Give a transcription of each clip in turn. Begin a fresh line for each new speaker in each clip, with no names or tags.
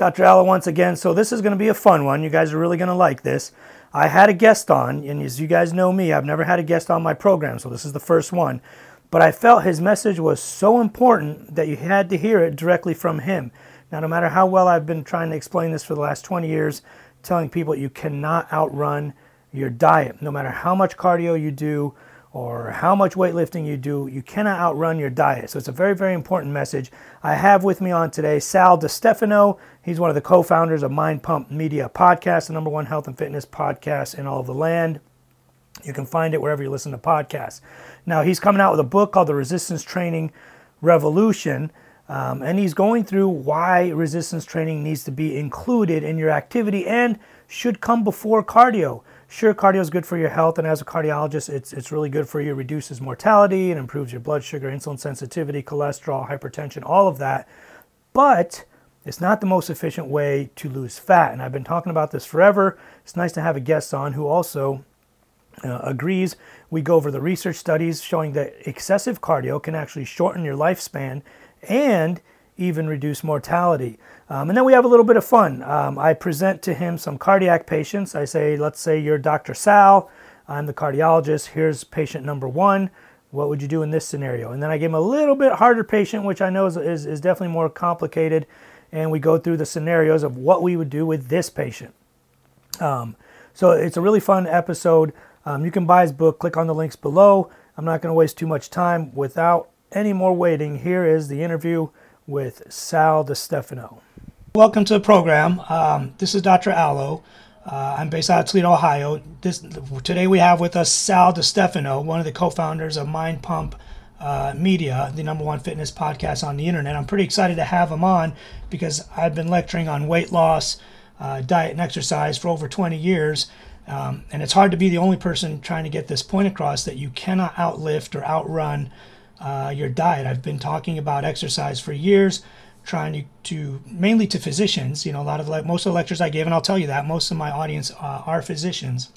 Dr. Alo once again. So this is going to be a fun one. You guys are really going to like this. I had a guest on, and as you guys know me, I've never had a guest on my program, so this is the first one. But I felt his message was so important that you had to hear it directly from him. Now, no matter how well I've been trying to explain this for the last 20 years, telling people you cannot outrun your diet. No matter how much cardio you do, or how much weightlifting you do, you cannot outrun your diet. So it's a very, very important message. I have with me on today Sal Di Stefano. He's one of the co founders of Mind Pump Media Podcast, the number one health and fitness podcast in all of the land. You can find it wherever you listen to podcasts. Now, he's coming out with a book called The Resistance Training Revolution. Um, and he's going through why resistance training needs to be included in your activity and should come before cardio. Sure, cardio is good for your health, and as a cardiologist, it's, it's really good for you. It reduces mortality and improves your blood sugar, insulin sensitivity, cholesterol, hypertension, all of that. But it's not the most efficient way to lose fat. And I've been talking about this forever. It's nice to have a guest on who also uh, agrees. We go over the research studies showing that excessive cardio can actually shorten your lifespan and even reduce mortality. Um, and then we have a little bit of fun. Um, I present to him some cardiac patients. I say, let's say you're Dr. Sal, I'm the cardiologist. Here's patient number one. What would you do in this scenario? And then I give him a little bit harder patient, which I know is, is, is definitely more complicated. And we go through the scenarios of what we would do with this patient. Um, so it's a really fun episode. Um, you can buy his book, click on the links below. I'm not going to waste too much time. Without any more waiting, here is the interview with Sal Di Stefano. Welcome to the program. Um, this is Dr. Alo. Uh, I'm based out of Toledo, Ohio. This, today we have with us Sal Di Stefano, one of the co-founders of Mind Pump uh, Media, the number one fitness podcast on the internet. I'm pretty excited to have him on because I've been lecturing on weight loss, uh, diet, and exercise for over 20 years. Um, and it's hard to be the only person trying to get this point across that you cannot outlift or outrun uh, your diet. I've been talking about exercise for years trying to, to mainly to physicians. You know, a lot of the, most of the lectures I give, and I'll tell you that most of my audience uh, are physicians.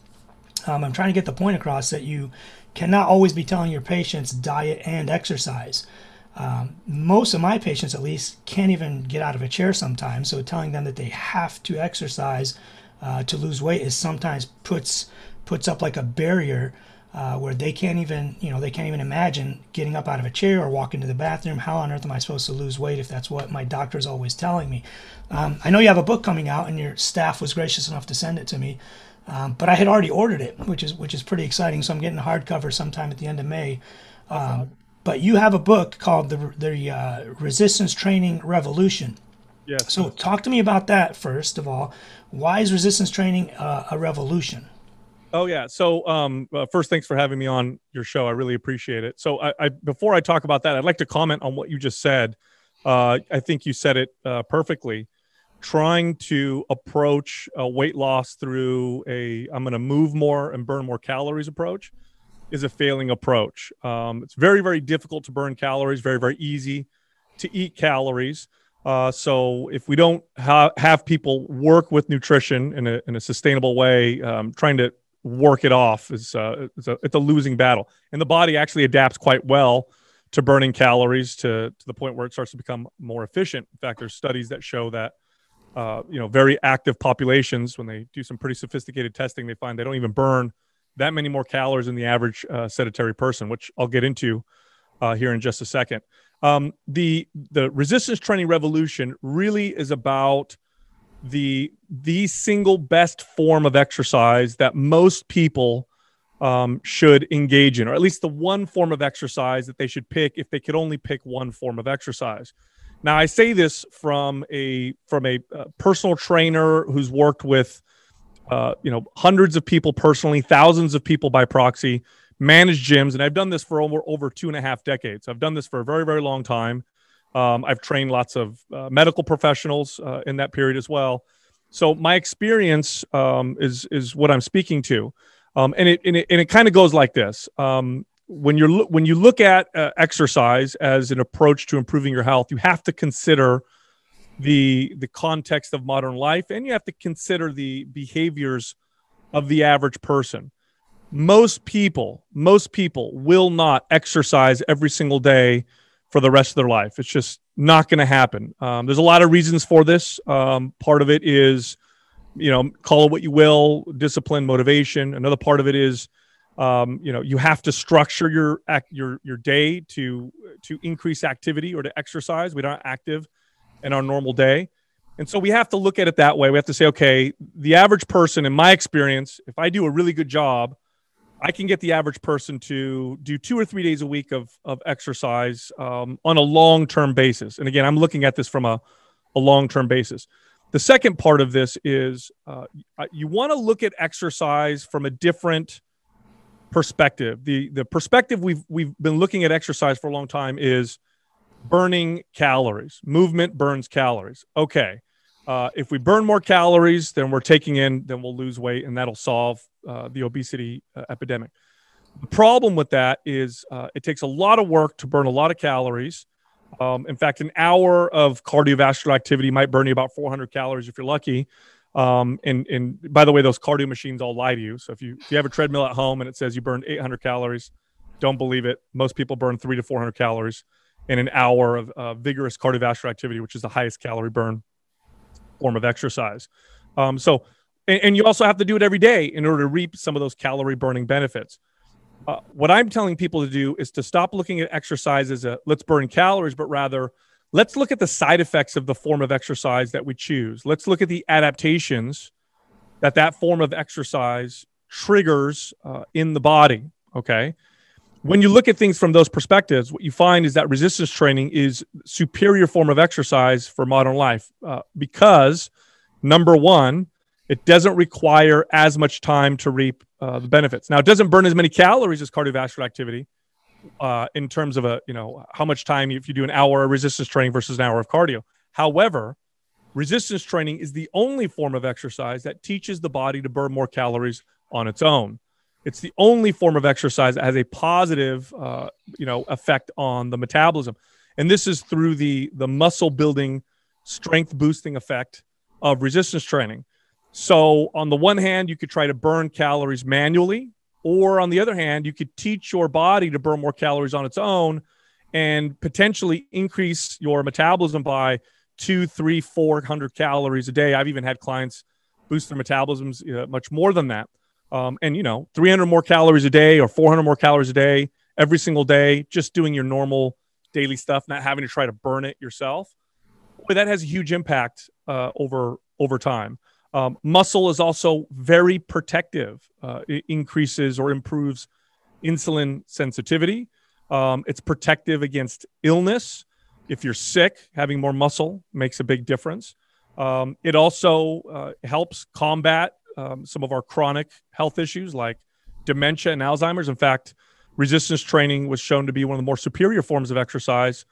Um, I'm trying to get the point across that you cannot always be telling your patients diet and exercise. Um, most of my patients, at least, can't even get out of a chair sometimes. So telling them that they have to exercise uh, to lose weight is sometimes puts puts up like a barrier uh, where they can't even, you know, they can't even imagine getting up out of a chair or walking to the bathroom. How on earth am I supposed to lose weight if that's what my doctor is always telling me? Um, I know you have a book coming out, and your staff was gracious enough to send it to me, um, but I had already ordered it, which is which is pretty exciting. So I'm getting a hardcover sometime at the end of May. Um, but you have a book called the the uh, Resistance Training Revolution.
Yes.
So talk to me about that first of all. Why is resistance training uh, a revolution?
Oh yeah. So um, uh, first, thanks for having me on your show. I really appreciate it. So I, I before I talk about that, I'd like to comment on what you just said. Uh, I think you said it uh, perfectly. Trying to approach weight loss through a I'm going to move more and burn more calories approach is a failing approach. Um, it's very very difficult to burn calories. Very very easy to eat calories. Uh, so if we don't ha- have people work with nutrition in a, in a sustainable way, um, trying to work it off is uh, it's, a, it's a losing battle. And the body actually adapts quite well to burning calories to, to the point where it starts to become more efficient. In fact, there's studies that show that uh, you know very active populations when they do some pretty sophisticated testing, they find they don't even burn that many more calories than the average uh, sedentary person, which I'll get into uh, here in just a second. Um, the the resistance training revolution really is about the the single best form of exercise that most people um, should engage in, or at least the one form of exercise that they should pick if they could only pick one form of exercise. Now, I say this from a from a uh, personal trainer who's worked with uh, you know hundreds of people personally, thousands of people by proxy, managed gyms, and I've done this for over over two and a half decades. I've done this for a very very long time. Um, I've trained lots of uh, medical professionals uh, in that period as well. So my experience um, is is what I'm speaking to, um, and it and it, it kind of goes like this. Um, when you're when you look at uh, exercise as an approach to improving your health, you have to consider the the context of modern life, and you have to consider the behaviors of the average person. Most people, most people will not exercise every single day for the rest of their life. It's just not going to happen. Um, there's a lot of reasons for this. Um, part of it is, you know, call it what you will, discipline, motivation. Another part of it is, um, you know, you have to structure your your your day to to increase activity or to exercise. We're not active in our normal day. And so we have to look at it that way. We have to say, okay, the average person, in my experience, if I do a really good job, I can get the average person to do two or three days a week of, of exercise um, on a long term basis. And again, I'm looking at this from a, a long term basis. The second part of this is uh, you want to look at exercise from a different perspective. The, the perspective we've, we've been looking at exercise for a long time is burning calories. Movement burns calories. Okay. Uh, if we burn more calories than we're taking in, then we'll lose weight, and that'll solve uh, the obesity uh, epidemic. The problem with that is uh, it takes a lot of work to burn a lot of calories. Um, in fact, an hour of cardiovascular activity might burn you about 400 calories if you're lucky. Um, and, and by the way, those cardio machines all lie to you. So if you if you have a treadmill at home and it says you burned 800 calories, don't believe it. Most people burn three to 400 calories in an hour of uh, vigorous cardiovascular activity, which is the highest calorie burn form of exercise. Um, so, and, and, you also have to do it every day in order to reap some of those calorie burning benefits. Uh, what I'm telling people to do is to stop looking at exercise as a let's burn calories, but rather let's look at the side effects of the form of exercise that we choose. Let's look at the adaptations that that form of exercise triggers uh, in the body. Okay when you look at things from those perspectives, what you find is that resistance training is superior form of exercise for modern life uh, because number one, it doesn't require as much time to reap uh, the benefits. Now, it doesn't burn as many calories as cardiovascular activity uh, in terms of a you know how much time if you do an hour of resistance training versus an hour of cardio. However, resistance training is the only form of exercise that teaches the body to burn more calories on its own. It's the only form of exercise that has a positive, uh, you know, effect on the metabolism, and this is through the the muscle building, strength boosting effect of resistance training. So, on the one hand, you could try to burn calories manually, or on the other hand, you could teach your body to burn more calories on its own, and potentially increase your metabolism by two, three, four hundred calories a day. I've even had clients boost their metabolisms uh, much more than that. Um, and you know, 300 more calories a day or 400 more calories a day every single day, just doing your normal daily stuff, not having to try to burn it yourself. Boy, that has a huge impact uh, over over time. Um, muscle is also very protective. Uh, it increases or improves insulin sensitivity. Um, it's protective against illness. If you're sick, having more muscle makes a big difference. Um, it also uh, helps combat um, some of our chronic health issues like dementia and Alzheimer's. In fact, resistance training was shown to be one of the more superior forms of exercise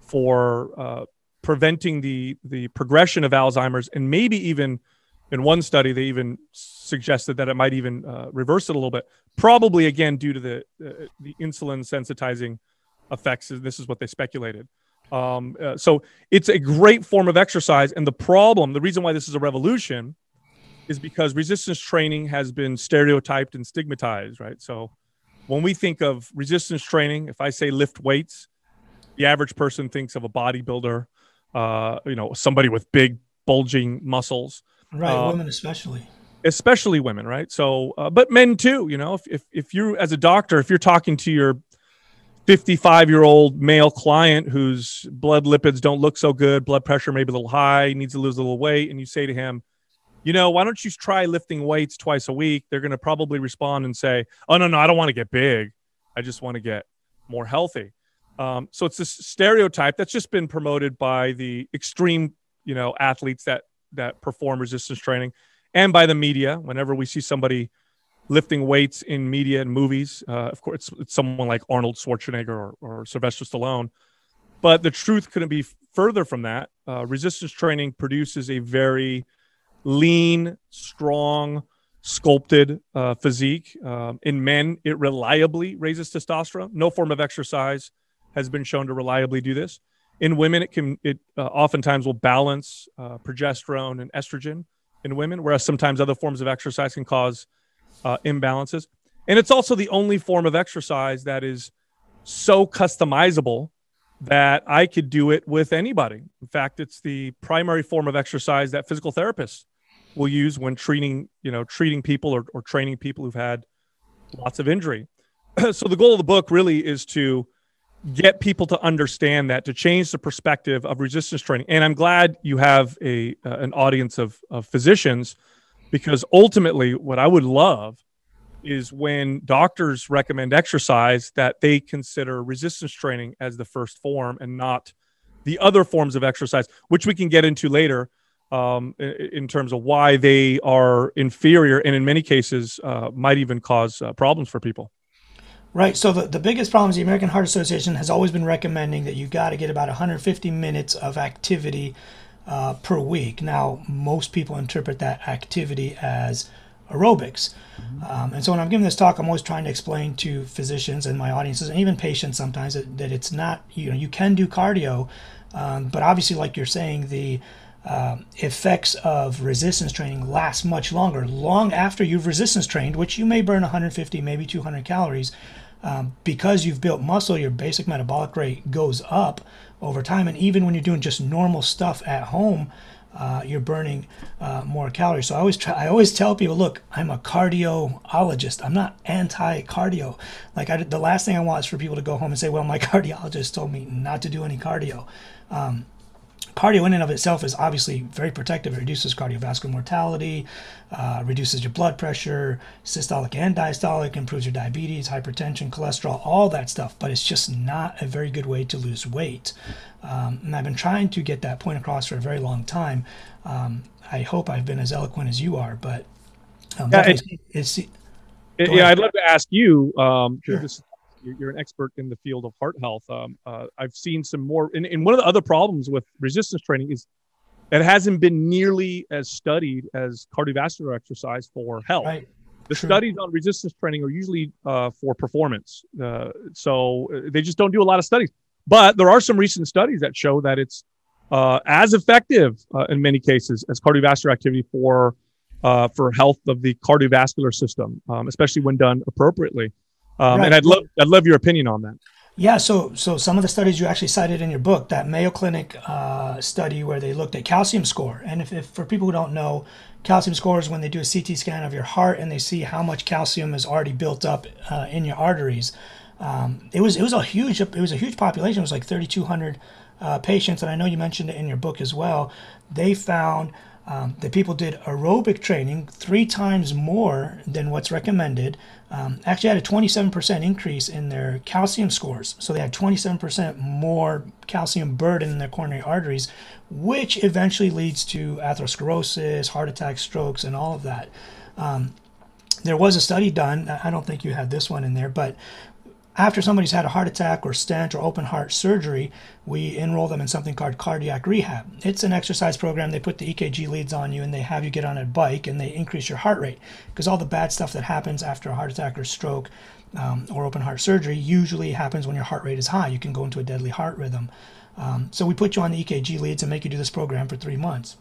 for uh, preventing the the progression of Alzheimer's, and maybe even in one study they even suggested that it might even uh, reverse it a little bit. Probably again due to the uh, the insulin sensitizing effects. This is what they speculated. Um, uh, so it's a great form of exercise, and the problem, the reason why this is a revolution, is because resistance training has been stereotyped and stigmatized, right? So when we think of resistance training, if I say lift weights, the average person thinks of a bodybuilder, uh, you know, somebody with big bulging muscles.
Right, uh, women especially.
Especially women, right? So, uh, but men too. You know, if, if if you as a doctor, if you're talking to your 55 year old male client whose blood lipids don't look so good, blood pressure maybe a little high, needs to lose a little weight, and you say to him, you know, why don't you try lifting weights twice a week? They're going to probably respond and say, oh, no, no, I don't want to get big. I just want to get more healthy. Um, so it's this stereotype that's just been promoted by the extreme, you know, athletes that that perform resistance training, and by the media. Whenever we see somebody lifting weights in media and movies, uh, of course, it's, it's, someone like Arnold Schwarzenegger or, or Sylvester Stallone. But the truth couldn't be further from that. Uh, resistance training produces a very lean, strong, sculpted uh, physique. Um, in men, it reliably raises testosterone. No form of exercise has been shown to reliably do this. In women, it can it uh, oftentimes will balance uh, progesterone and estrogen in women, whereas sometimes other forms of exercise can cause uh, imbalances. And it's also the only form of exercise that is so customizable that I could do it with anybody. In fact, it's the primary form of exercise that physical therapists will use when treating, you know, treating people or, or training people who've had lots of injury. so the goal of the book really is to get people to understand that to change the perspective of resistance training. And i'm glad you have a uh, an audience of, of physicians because ultimately what i would love is when doctors recommend exercise that they consider resistance training as the first form and not the other forms of exercise which we can get into later um, in, in, terms of why they are inferior and in many cases uh, might even cause uh, problems for people
Right. So the, the biggest problem is the American Heart Association has always been recommending that you've got to get about 150 minutes of activity uh, per week. Now, most people interpret that activity as aerobics. Mm-hmm. Um, and so when I'm giving this talk, I'm always trying to explain to physicians and my audiences and even patients sometimes that, that it's not, you know, you can do cardio, um, but obviously, like you're saying, the uh, effects of resistance training last much longer, long after you've resistance trained, which you may burn 150, maybe 200 calories. Um, because you've built muscle, your basic metabolic rate goes up over time. And even when you're doing just normal stuff at home, uh, you're burning uh, more calories. So I always try, I always tell people, look, I'm a cardiologist. I'm not anti-cardio. Like I, the last thing I want is for people to go home and say, well, my cardiologist told me not to do any cardio. Um, cardio in and of itself is obviously very protective. It reduces cardiovascular mortality, uh, reduces your blood pressure, systolic and diastolic, improves your diabetes, hypertension, cholesterol, all that stuff. But it's just not a very good way to lose weight. Um, and I've been trying to get that point across for a very long time. Um, I hope I've been as eloquent as you are, but um, yeah, it's,
it's, it, yeah, I'd love to ask you. Um, sure. This you're an expert in the field of heart health. Um, uh, I've seen some more, and, and, one of the other problems with resistance training is it hasn't been nearly as studied as cardiovascular exercise for health. Right. The True. studies on resistance training are usually uh, for performance, uh, so uh, they just don't do a lot of studies. But there are some recent studies that show that it's uh, as effective uh, in many cases as cardiovascular activity for for health of the cardiovascular system, um, especially when done appropriately. Um, right. And I'd love I'd love your opinion on that.
Yeah, so so some of the studies you actually cited in your book, that Mayo Clinic uh, study where they looked at calcium score, and if, if, for people who don't know, calcium score is when they do a CT scan of your heart and they see how much calcium is already built up uh, in your arteries. Um, it was it was a huge it was a huge population. It was like 3,200 uh, patients, and I know you mentioned it in your book as well. They found um, the people did aerobic training three times more than what's recommended. Um, actually, had a 27% increase in their calcium scores. So they had 27% more calcium burden in their coronary arteries, which eventually leads to atherosclerosis, heart attacks, strokes, and all of that. Um, there was a study done. I don't think you had this one in there, but after somebody's had a heart attack or stent or open heart surgery, we enroll them in something called cardiac rehab. It's an exercise program. They put the EKG leads on you and they have you get on a bike and they increase your heart rate because all the bad stuff that happens after a heart attack or stroke um, or open heart surgery usually happens when your heart rate is high. You can go into a deadly heart rhythm. Um, so we put you on the EKG leads and make you do this program for three months.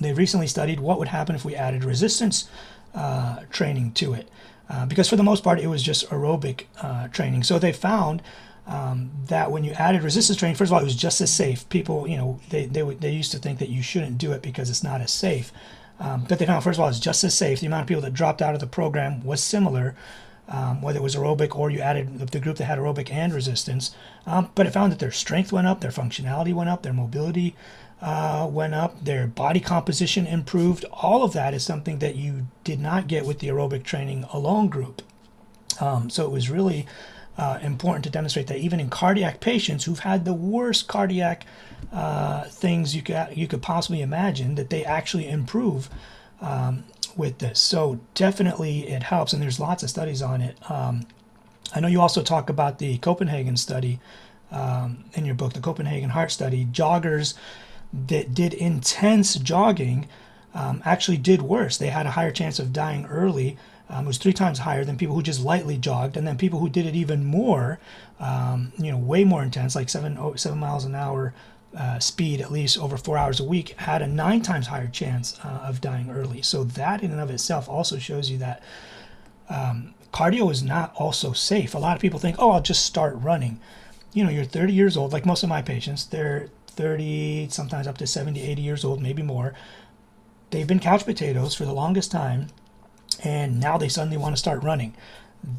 They recently studied what would happen if we added resistance uh, training to it. Uh, because for the most part it was just aerobic uh, training. So they found um, that when you added resistance training, first of all, it was just as safe. People, you know, they, they, they used to think that you shouldn't do it because it's not as safe. Um, but they found, first of all, it's just as safe. The amount of people that dropped out of the program was similar, um, whether it was aerobic or you added the, group that had aerobic and resistance. Um, but it found that their strength went up, their functionality went up, their mobility uh, went up, their body composition improved. All of that is something that you did not get with the aerobic training alone group. Um, so it was really uh, important to demonstrate that even in cardiac patients who've had the worst cardiac uh, things you could you could possibly imagine, that they actually improve um, with this. So definitely it helps, and there's lots of studies on it. Um, I know you also talk about the Copenhagen study um, in your book, the Copenhagen Heart Study. Joggers that did intense jogging um, actually did worse. They had a higher chance of dying early. Um, it was three times higher than people who just lightly jogged, and then people who did it even more, um, you know, way more intense, like seven oh, seven miles an hour uh, speed, at least over four hours a week, had a nine times higher chance uh, of dying early. So that in and of itself also shows you that um, cardio is not also safe. A lot of people think, oh, I'll just start running. you know, you're 30 years old, like most of my patients, they're 30, sometimes up to 70, 80 years old, maybe more. They've been couch potatoes for the longest time, and now they suddenly want to start running.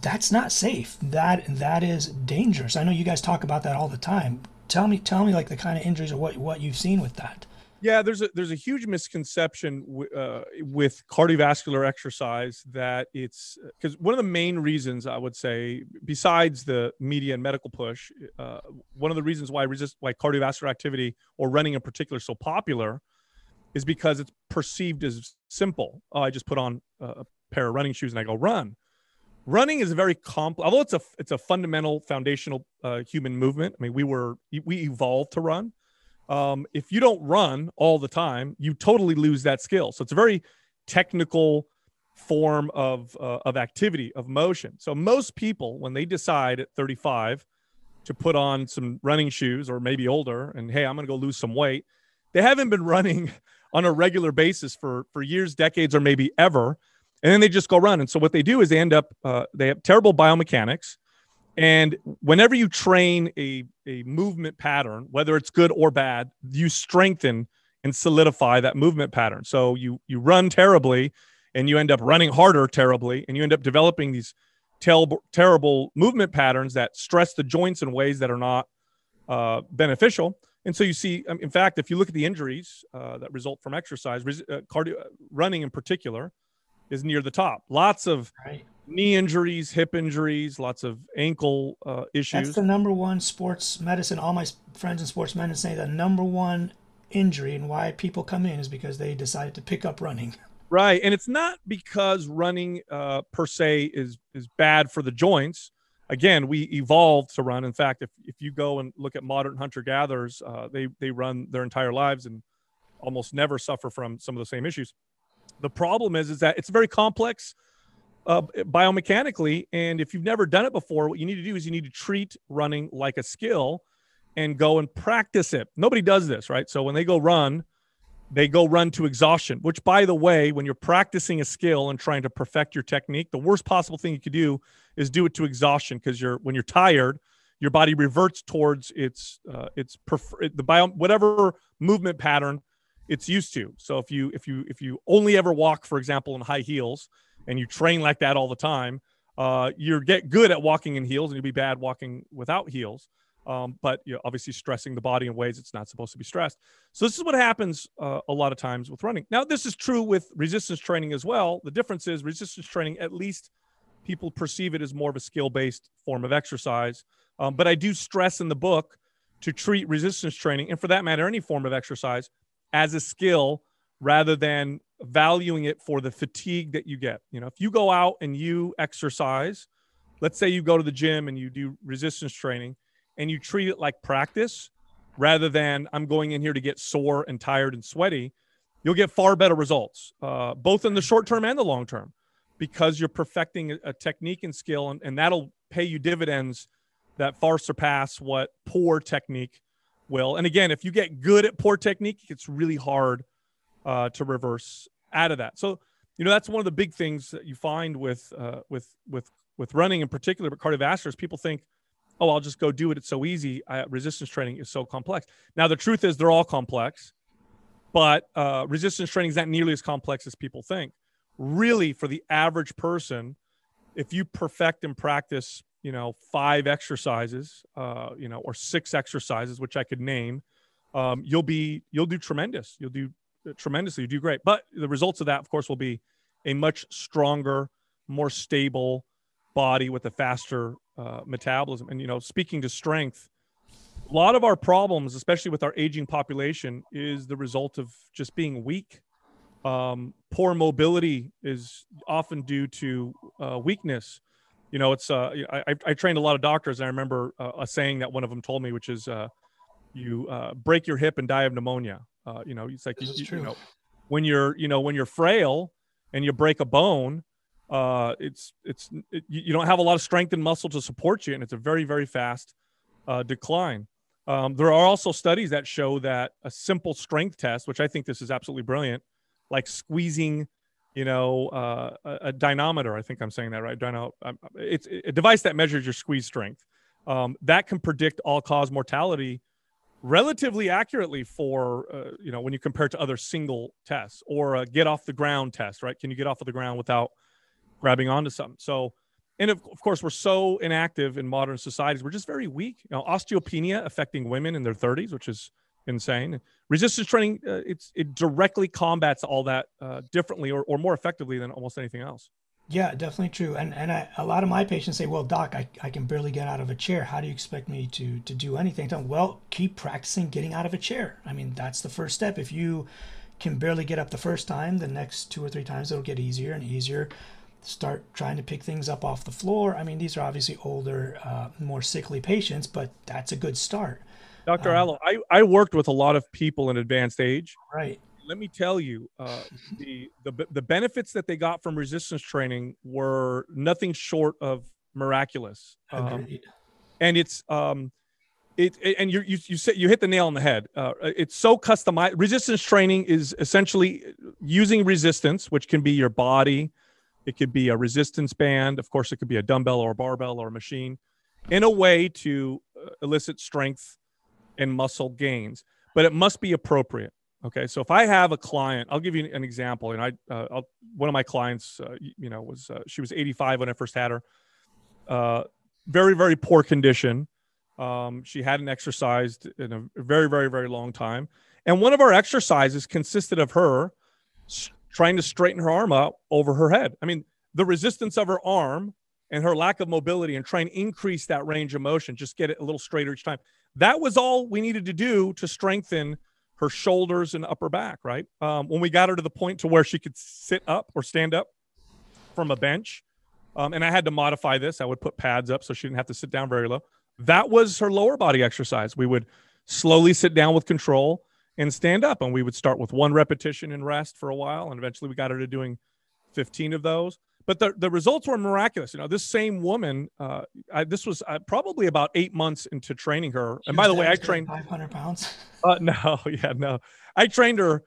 That's not safe. That that is dangerous. I know you guys talk about that all the time. Tell me, tell me, like the kind of injuries or what what you've seen with that.
Yeah, there's a there's a huge misconception w- uh, with cardiovascular exercise that it's because one of the main reasons I would say, besides the media and medical push, uh, one of the reasons why resist why cardiovascular activity or running in particular is so popular is because it's perceived as simple. Oh, I just put on a pair of running shoes and I go run. Running is a very complex, although it's a it's a fundamental foundational uh, human movement. I mean, we were we evolved to run um, if you don't run all the time, you totally lose that skill. So it's a very technical form of uh, of activity of motion. So most people, when they decide at 35 to put on some running shoes or maybe older, and hey, I'm going to go lose some weight, they haven't been running on a regular basis for for years, decades, or maybe ever, and then they just go run. And so what they do is they end up uh, they have terrible biomechanics and whenever you train a, a movement pattern, whether it's good or bad, you strengthen and solidify that movement pattern. So you you run terribly and you end up running harder terribly and you end up developing these terrible terrible movement patterns that stress the joints in ways that are not uh, beneficial. And so you see, um, in fact, if you look at the injuries uh, that result from exercise, uh, cardio, running in particular, is near the top. Lots of right knee injuries, hip injuries, lots of ankle uh, issues.
That's the number one sports medicine. All my friends in sports medicine say the number one injury and why people come in is because they decided to pick up running.
Right, and it's not because running uh, per se is is bad for the joints. Again, we evolved to run. In fact, if, if you go and look at modern hunter gatherers, uh, they they run their entire lives and almost never suffer from some of the same issues. The problem is is that it's very complex uh, biomechanically. And if you've never done it before, what you need to do is you need to treat running like a skill and go and practice it. Nobody does this, right? So when they go run, they go run to exhaustion, which, by the way, when you're practicing a skill and trying to perfect your technique, the worst possible thing you could do is do it to exhaustion because you're when you're tired, your body reverts towards its uh, its prefer- the bio whatever movement pattern it's used to. So if you if you if you only ever walk, for example, in high heels, and you train like that all the time, uh, you get good at walking in heels and you'll be bad walking without heels. Um, but you're obviously stressing the body in ways it's not supposed to be stressed. So this is what happens uh, a lot of times with running. Now, this is true with resistance training as well. The difference is resistance training, at least people perceive it as more of a skill-based form of exercise. Um, but I do stress in the book to treat resistance training, and for that matter, any form of exercise, as a skill rather than valuing it for the fatigue that you get. You know, if you go out and you exercise, let's say you go to the gym and you do resistance training and you treat it like practice rather than I'm going in here to get sore and tired and sweaty, you'll get far better results, uh, both in the short term and the long term, because you're perfecting a, technique and skill, and, and that'll pay you dividends that far surpass what poor technique will. And again, if you get good at poor technique, it's really hard uh, to reverse out of that. So, you know, that's one of the big things that you find with uh, with with with running in particular, but cardiovascular people think, oh, I'll just go do it. It's so easy. I, resistance training is so complex. Now, the truth is, they're all complex, but uh, resistance training is not nearly as complex as people think. Really, for the average person, if you perfect and practice, you know, five exercises, uh, you know, or six exercises, which I could name, um, you'll be you'll do tremendous. You'll do tremendously. You do great. But the results of that, of course, will be a much stronger, more stable body with a faster uh, metabolism. And, you know, speaking to strength, a lot of our problems, especially with our aging population, is the result of just being weak. Um, poor mobility is often due to uh, weakness. You know, it's uh, I, I trained a lot of doctors, and I remember uh, a saying that one of them told me, which is, uh, "You uh, break your hip and die of pneumonia." Uh, you know, it's like you, you, know, when you're you know when you're frail and you break a bone, uh, it's it's it, you don't have a lot of strength and muscle to support you, and it's a very very fast uh, decline. Um, there are also studies that show that a simple strength test, which I think this is absolutely brilliant, like squeezing, you know, uh, a, a, dynamometer. I think I'm saying that right. Dyno, um, it's a device that measures your squeeze strength. um, that can predict all cause mortality relatively accurately for uh, you know when you compare to other single tests or a get off the ground test right? Can you get off of the ground without grabbing onto something? So and of, of course we're so inactive in modern societies. We're just very weak. You know osteopenia affecting women in their 30s which is insane. Resistance training uh, it's it directly combats all that uh, differently or, or more effectively than almost anything else
yeah, definitely true. And and I, a lot of my patients say, "Well, doc, I, I can barely get out of a chair. How do you expect me to to do anything?" Well, keep practicing getting out of a chair. I mean, that's the first step. If you can barely get up the first time, the next two or three times it'll get easier and easier. Start trying to pick things up off the floor. I mean, these are obviously older, uh, more sickly patients, but that's a good start.
Dr. Um, Alo, I, I worked with a lot of people in advanced age.
Right
let me tell you, uh, the, the the benefits that they got from resistance training were nothing short of miraculous. Um, and it's um, it, it and you you you said you hit the nail on the head. Uh, it's so customized. Resistance training is essentially using resistance, which can be your body, it could be a resistance band, of course, it could be a dumbbell or a barbell or a machine, in a way to uh, elicit strength and muscle gains. But it must be appropriate. Okay, so if I have a client, I'll give you an example. And I, uh, one of my clients, uh, you know, was uh, she was 85 when I first had her. Uh, very, very poor condition. Um, she hadn't exercised in a very, very, very long time. And one of our exercises consisted of her trying to straighten her arm out over her head. I mean, the resistance of her arm and her lack of mobility and try and increase that range of motion, just get it a little straighter each time. That was all we needed to do to strengthen her shoulders and upper back, right? Um, when we got her to the point to where she could sit up or stand up from a bench, um, and I had to modify this. I would put pads up so she didn't have to sit down very low. That was her lower body exercise. We would slowly sit down with control and stand up, and we would start with one repetition and rest for a while, and eventually we got her to doing 15 of those but the, the results were miraculous. You know, this same woman, uh, I, this was uh, probably about eight months into training her. and by the way, I trained
500 pounds.
Uh, no, yeah, no. I trained her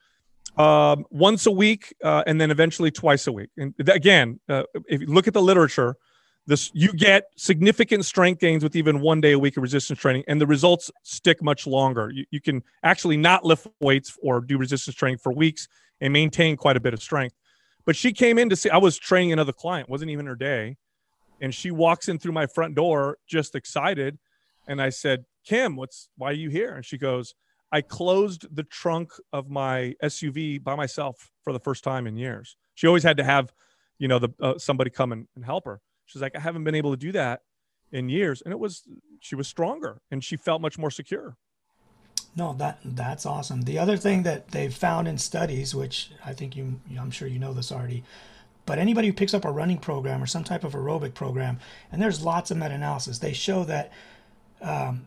um, once a week uh, and then eventually twice a week. And again, uh, if you look at the literature, this you get significant strength gains with even one day a week of resistance training, and the results stick much longer. You, you can actually not lift weights or do resistance training for weeks and maintain quite a bit of strength. But she came in to see, I was training another client, wasn't even her day. And she walks in through my front door just excited. And I said, Kim, what's, why are you here? And she goes, I closed the trunk of my SUV by myself for the first time in years. She always had to have, you know, the uh, somebody come and, and help her. She's like, I haven't been able to do that in years. And it was, she was stronger and she felt much more secure.
No, that that's awesome. The other thing that they've found in studies, which I think you, I'm sure you know this already, but anybody who picks up a running program or some type of aerobic program, and there's lots of meta-analysis, they show that um,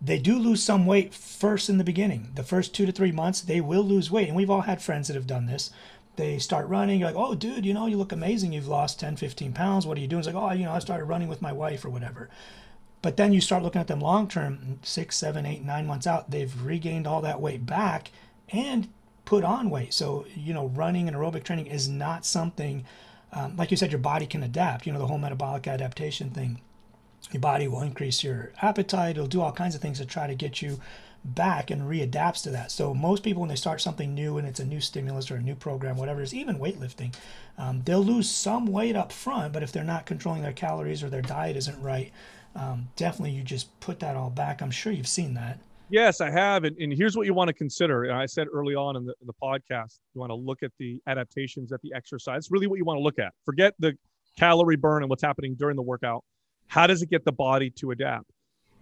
they do lose some weight first in the beginning. The first two to three months, they will lose weight, and we've all had friends that have done this. They start running, you're like, oh, dude, you know, you look amazing. You've lost 10, 15 pounds. What are you doing? It's like, oh, you know, I started running with my wife or whatever. But then you start looking at them long term, six, seven, eight, nine months out, they've regained all that weight back and put on weight. So, you know, running and aerobic training is not something, um, like you said, your body can adapt, you know, the whole metabolic adaptation thing. Your body will increase your appetite, it'll do all kinds of things to try to get you back and readapts to that. So most people, when they start something new and it's a new stimulus or a new program, whatever it is, even weightlifting, um, they'll lose some weight up front. But if they're not controlling their calories or their diet isn't right, um, definitely you just put that all back. I'm sure you've seen that.
Yes, I have. And, and here's what you want to consider. And I said early on in the, in the podcast, you want to look at the adaptations at the exercise. Really, what you want to look at. Forget the calorie burn and what's happening during the workout. How does it get the body to adapt?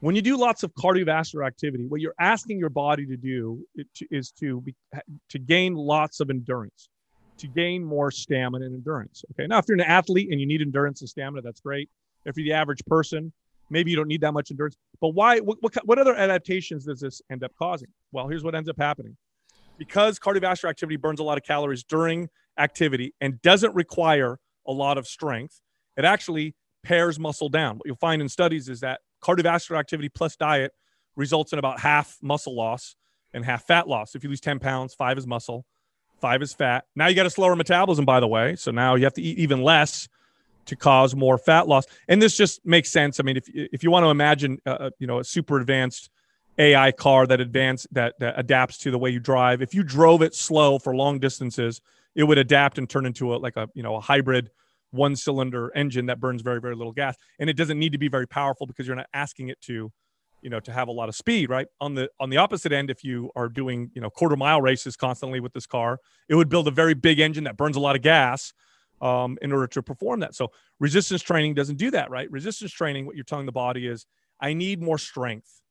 When you do lots of cardiovascular activity, what you're asking your body to do is to be, to gain lots of endurance, to gain more stamina and endurance. Okay. Now, if you're an athlete and you need endurance and stamina, that's great. If you're the average person, maybe you don't need that much endurance. But why? What, what, what other adaptations does this end up causing? Well, here's what ends up happening. Because cardiovascular activity burns a lot of calories during activity and doesn't require a lot of strength, it actually pares muscle down. What you'll find in studies is that cardiovascular activity plus diet results in about half muscle loss and half fat loss. If you lose 10 pounds, five is muscle, five is fat. Now you got a slower metabolism, by the way. So now you have to eat even less to cause more fat loss. And this just makes sense. I mean, if if you want to imagine, uh, uh you know, a super advanced AI car that advance that, that adapts to the way you drive, if you drove it slow for long distances, it would adapt and turn into a like a you know a hybrid one cylinder engine that burns very very little gas and it doesn't need to be very powerful because you're not asking it to you know to have a lot of speed right on the on the opposite end if you are doing you know quarter mile races constantly with this car it would build a very big engine that burns a lot of gas um, in order to perform that. So resistance training doesn't do that right? Resistance training what you're telling the body is i need more strength.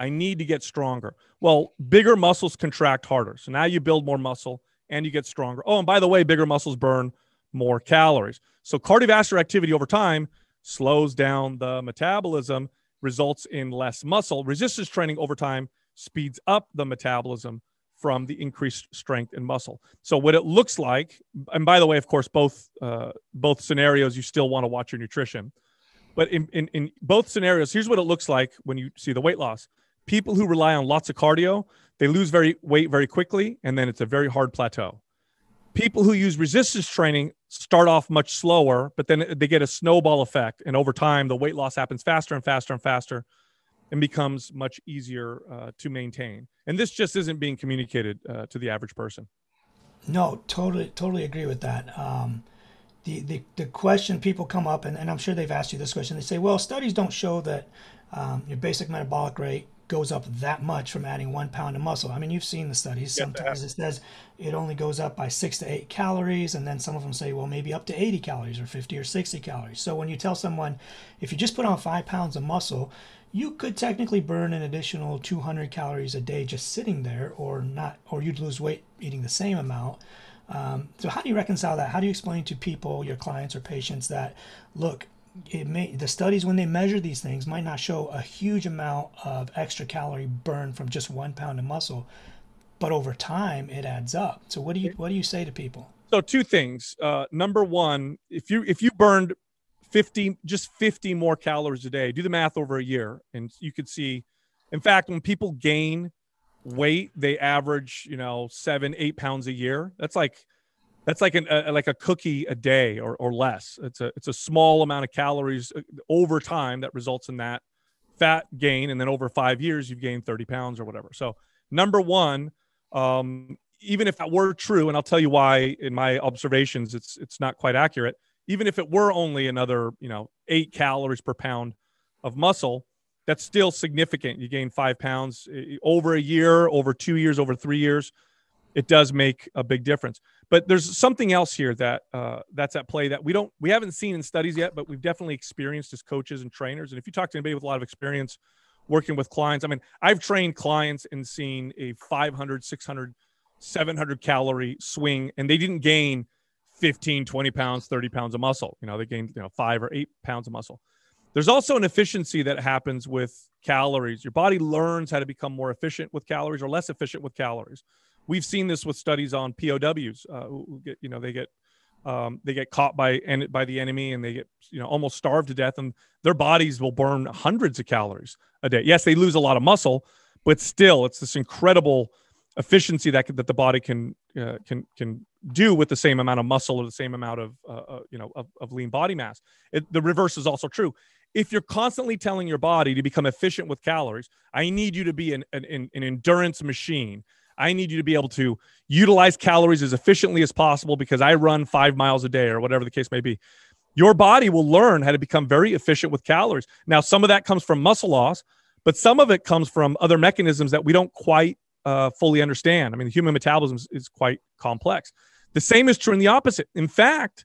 I need to get stronger. Well bigger muscles contract harder. So now you build more muscle and you get stronger. Oh and by the way bigger muscles burn more calories. So cardiovascular activity over time slows down the metabolism results in less muscle. Resistance training over time speeds up the metabolism from the increased strength and muscle. So what it looks like, and by the way, of course, both uh, both scenarios, you still want to watch your nutrition. But in, in, in both scenarios, here's what it looks like when you see the weight loss. People who rely on lots of cardio, they lose very weight very quickly, and then it's a very hard plateau people who use resistance training start off much slower, but then they get a snowball effect. And over time, the weight loss happens faster and faster and faster and becomes much easier uh, to maintain. And this just isn't being communicated uh, to the average person.
No, totally, totally agree with that. Um, the, the, the question people come up, and, and I'm sure they've asked you this question, they say, well, studies don't show that um, your basic metabolic rate goes up that much from adding one pound of muscle. I mean, you've seen the studies. Sometimes it says it only goes up by six to eight calories, and then some of them say, well, maybe up to 80 calories or 50 or 60 calories. So when you tell someone, if you just put on five pounds of muscle, you could technically burn an additional 200 calories a day just sitting there, or not, or you'd lose weight eating the same amount. Um, so how do you reconcile that? How do you explain to people, your clients or patients, that look, it may the studies when they measure these things might not show a huge amount of extra calorie burn from just one pound of muscle but over time it adds up so what do you what do you say to people
so two things uh, number one if you if you burned 50 just 50 more calories a day do the math over a year and you could see in fact when people gain weight they average you know seven eight pounds a year that's like that's like an, a, like a cookie a day or, or less. It's a it's a small amount of calories uh, over time that results in that fat gain, and then over five years you've gained 30 pounds or whatever. So number one, um, even if that were true, and I'll tell you why in my observations it's it's not quite accurate. Even if it were only another you know eight calories per pound of muscle, that's still significant. You gain five pounds uh, over a year, over two years, over three years it does make a big difference. But there's something else here that uh, that's at play that we don't we haven't seen in studies yet, but we've definitely experienced as coaches and trainers. And if you talk to anybody with a lot of experience working with clients, I mean, I've trained clients and seen a 500, 600, 700 calorie swing, and they didn't gain 15, 20 pounds, 30 pounds of muscle. You know, they gained you know five or eight pounds of muscle. There's also an efficiency that happens with calories. Your body learns how to become more efficient with calories or less efficient with calories we've seen this with studies on POWs. Uh, who get, you know, they get um, they get caught by and by the enemy and they get you know almost starved to death, and their bodies will burn hundreds of calories a day. Yes, they lose a lot of muscle, but still, it's this incredible efficiency that that the body can uh, can can do with the same amount of muscle or the same amount of uh, uh, you know of, of lean body mass. It, the reverse is also true. If you're constantly telling your body to become efficient with calories, I need you to be an, an, an endurance machine. I need you to be able to utilize calories as efficiently as possible because I run five miles a day or whatever the case may be. Your body will learn how to become very efficient with calories. Now, some of that comes from muscle loss, but some of it comes from other mechanisms that we don't quite uh, fully understand. I mean, the human metabolism is, is quite complex. The same is true in the opposite. In fact,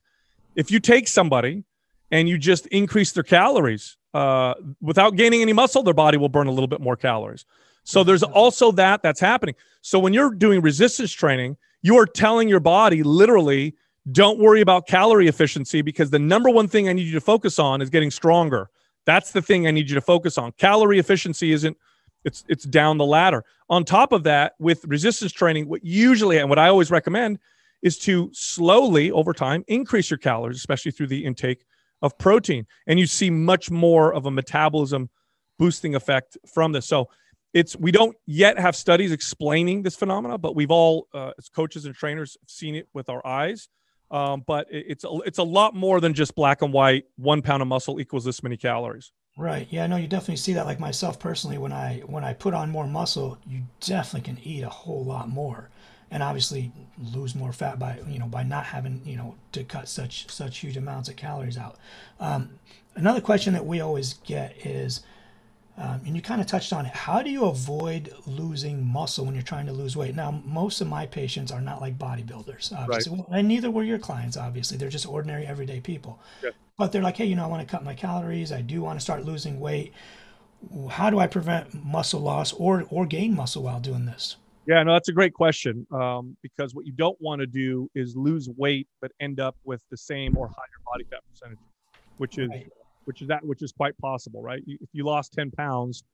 if you take somebody and you just increase their calories uh, without gaining any muscle, their body will burn a little bit more calories. So there's also that that's happening. So when you're doing resistance training, you are telling your body literally, don't worry about calorie efficiency because the number one thing I need you to focus on is getting stronger. That's the thing I need you to focus on. Calorie efficiency isn't it's it's down the ladder. On top of that, with resistance training, what usually and what I always recommend is to slowly over time increase your calories, especially through the intake of protein. And you see much more of a metabolism boosting effect from this. So it's we don't yet have studies explaining this phenomena, but we've all, uh, as coaches and trainers, seen it with our eyes. Um, but it, it's a, it's a lot more than just black and white. One pound of muscle equals this many calories.
Right. Yeah. No, you definitely see that. Like myself personally, when I when I put on more muscle, you definitely can eat a whole lot more, and obviously lose more fat by you know by not having you know to cut such such huge amounts of calories out. Um, another question that we always get is, um, and you kind of touched on it. How do you avoid losing muscle when you're trying to lose weight? Now, most of my patients are not like bodybuilders, obviously, right. and neither were your clients. Obviously, they're just ordinary, everyday people. Yeah. But they're like, hey, you know, I want to cut my calories. I do want to start losing weight. How do I prevent muscle loss or or gain muscle while doing this?
Yeah, no, that's a great question. Um, because what you don't want to do is lose weight but end up with the same or higher body fat percentage, which is right which is that which is quite possible, right? If you lost 10 pounds,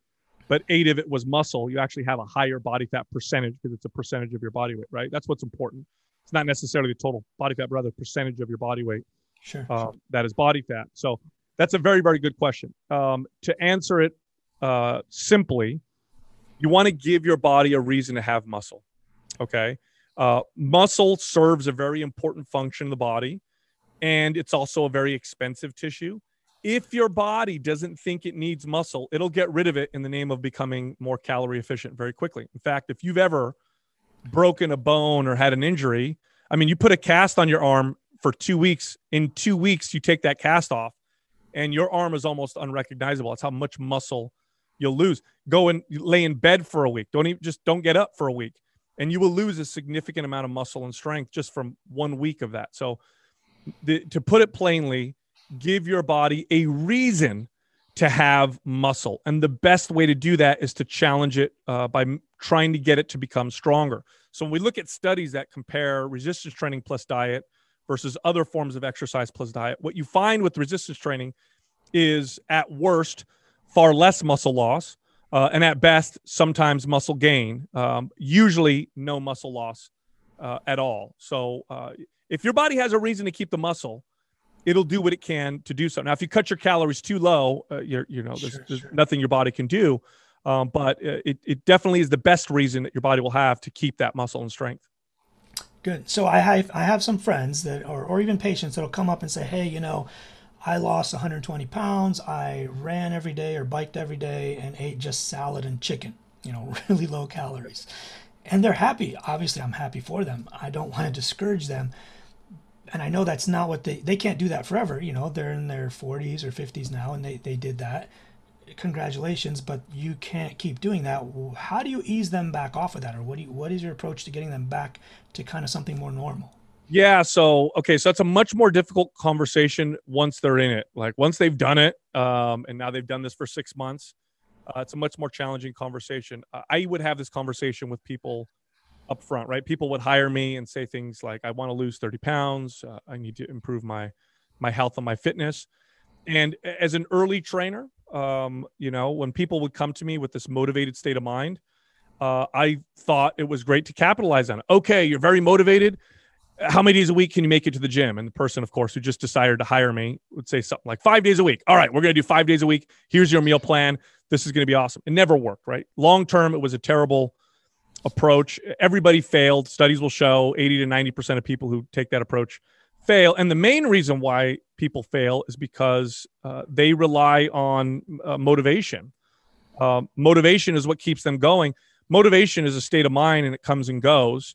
but eight of it was muscle, you actually have a higher body fat percentage because it's a percentage of your body weight, right? That's what's important. It's not necessarily the total body fat, but rather percentage of your body weight.
Sure.
Um, that is body fat. So that's a very, very good question. Um, to answer it uh, simply, you want to give your body a reason to have muscle. Okay. Uh, muscle serves a very important function in the body, and it's also a very expensive tissue if your body doesn't think it needs muscle, it'll get rid of it in the name of becoming more calorie efficient very quickly. In fact, if you've ever broken a bone or had an injury, I mean, you put a cast on your arm for two weeks. In two weeks, you take that cast off, and your arm is almost unrecognizable. That's how much muscle you'll lose. Go and lay in bed for a week. Don't even just don't get up for a week, and you will lose a significant amount of muscle and strength just from one week of that. So, the, to put it plainly, give your body a reason to have muscle. And the best way to do that is to challenge it uh, by trying to get it to become stronger. So when we look at studies that compare resistance training plus diet versus other forms of exercise plus diet, what you find with resistance training is at worst far less muscle loss, uh, and at best sometimes muscle gain. Um, usually no muscle loss uh, at all. So uh, if your body has a reason to keep the muscle, it'll do what it can to do so. Now, if you cut your calories too low, uh, you're, you know, there's, sure, there's sure. nothing your body can do. Um, but uh, it, it definitely is the best reason that your body will have to keep that muscle and strength.
Good. So I have I have some friends that, or, or even patients that'll come up and say, hey, you know, I lost 120 pounds. I ran every day or biked every day and ate just salad and chicken. You know, really low calories, and they're happy. Obviously, I'm happy for them. I don't want to discourage them and I know that's not what they they can't do that forever. You know, they're in their 40s or 50s now, and they they did that. Congratulations, but you can't keep doing that. How do you ease them back off of that, or what do you, what is your approach to getting them back to kind of something more normal?
Yeah. So okay, so that's a much more difficult conversation once they're in it. Like once they've done it, um, and now they've done this for six months, uh, it's a much more challenging conversation. Uh, I would have this conversation with people up front, right? People would hire me and say things like, "I want to lose 30 pounds. Uh, I need to improve my my health and my fitness." And as an early trainer, um, you know, when people would come to me with this motivated state of mind, uh, I thought it was great to capitalize on it. Okay, you're very motivated. How many days a week can you make it to the gym? And the person, of course, who just decided to hire me would say something like five days a week. All right, we're going to do five days a week. Here's your meal plan. This is going to be awesome. It never worked, right? Long term, it was a terrible approach. Everybody failed. Studies will show 80 to 90% of people who take that approach fail. And the main reason why people fail is because uh, they rely on uh, motivation. Uh, motivation is what keeps them going. Motivation is a state of mind and it comes and goes.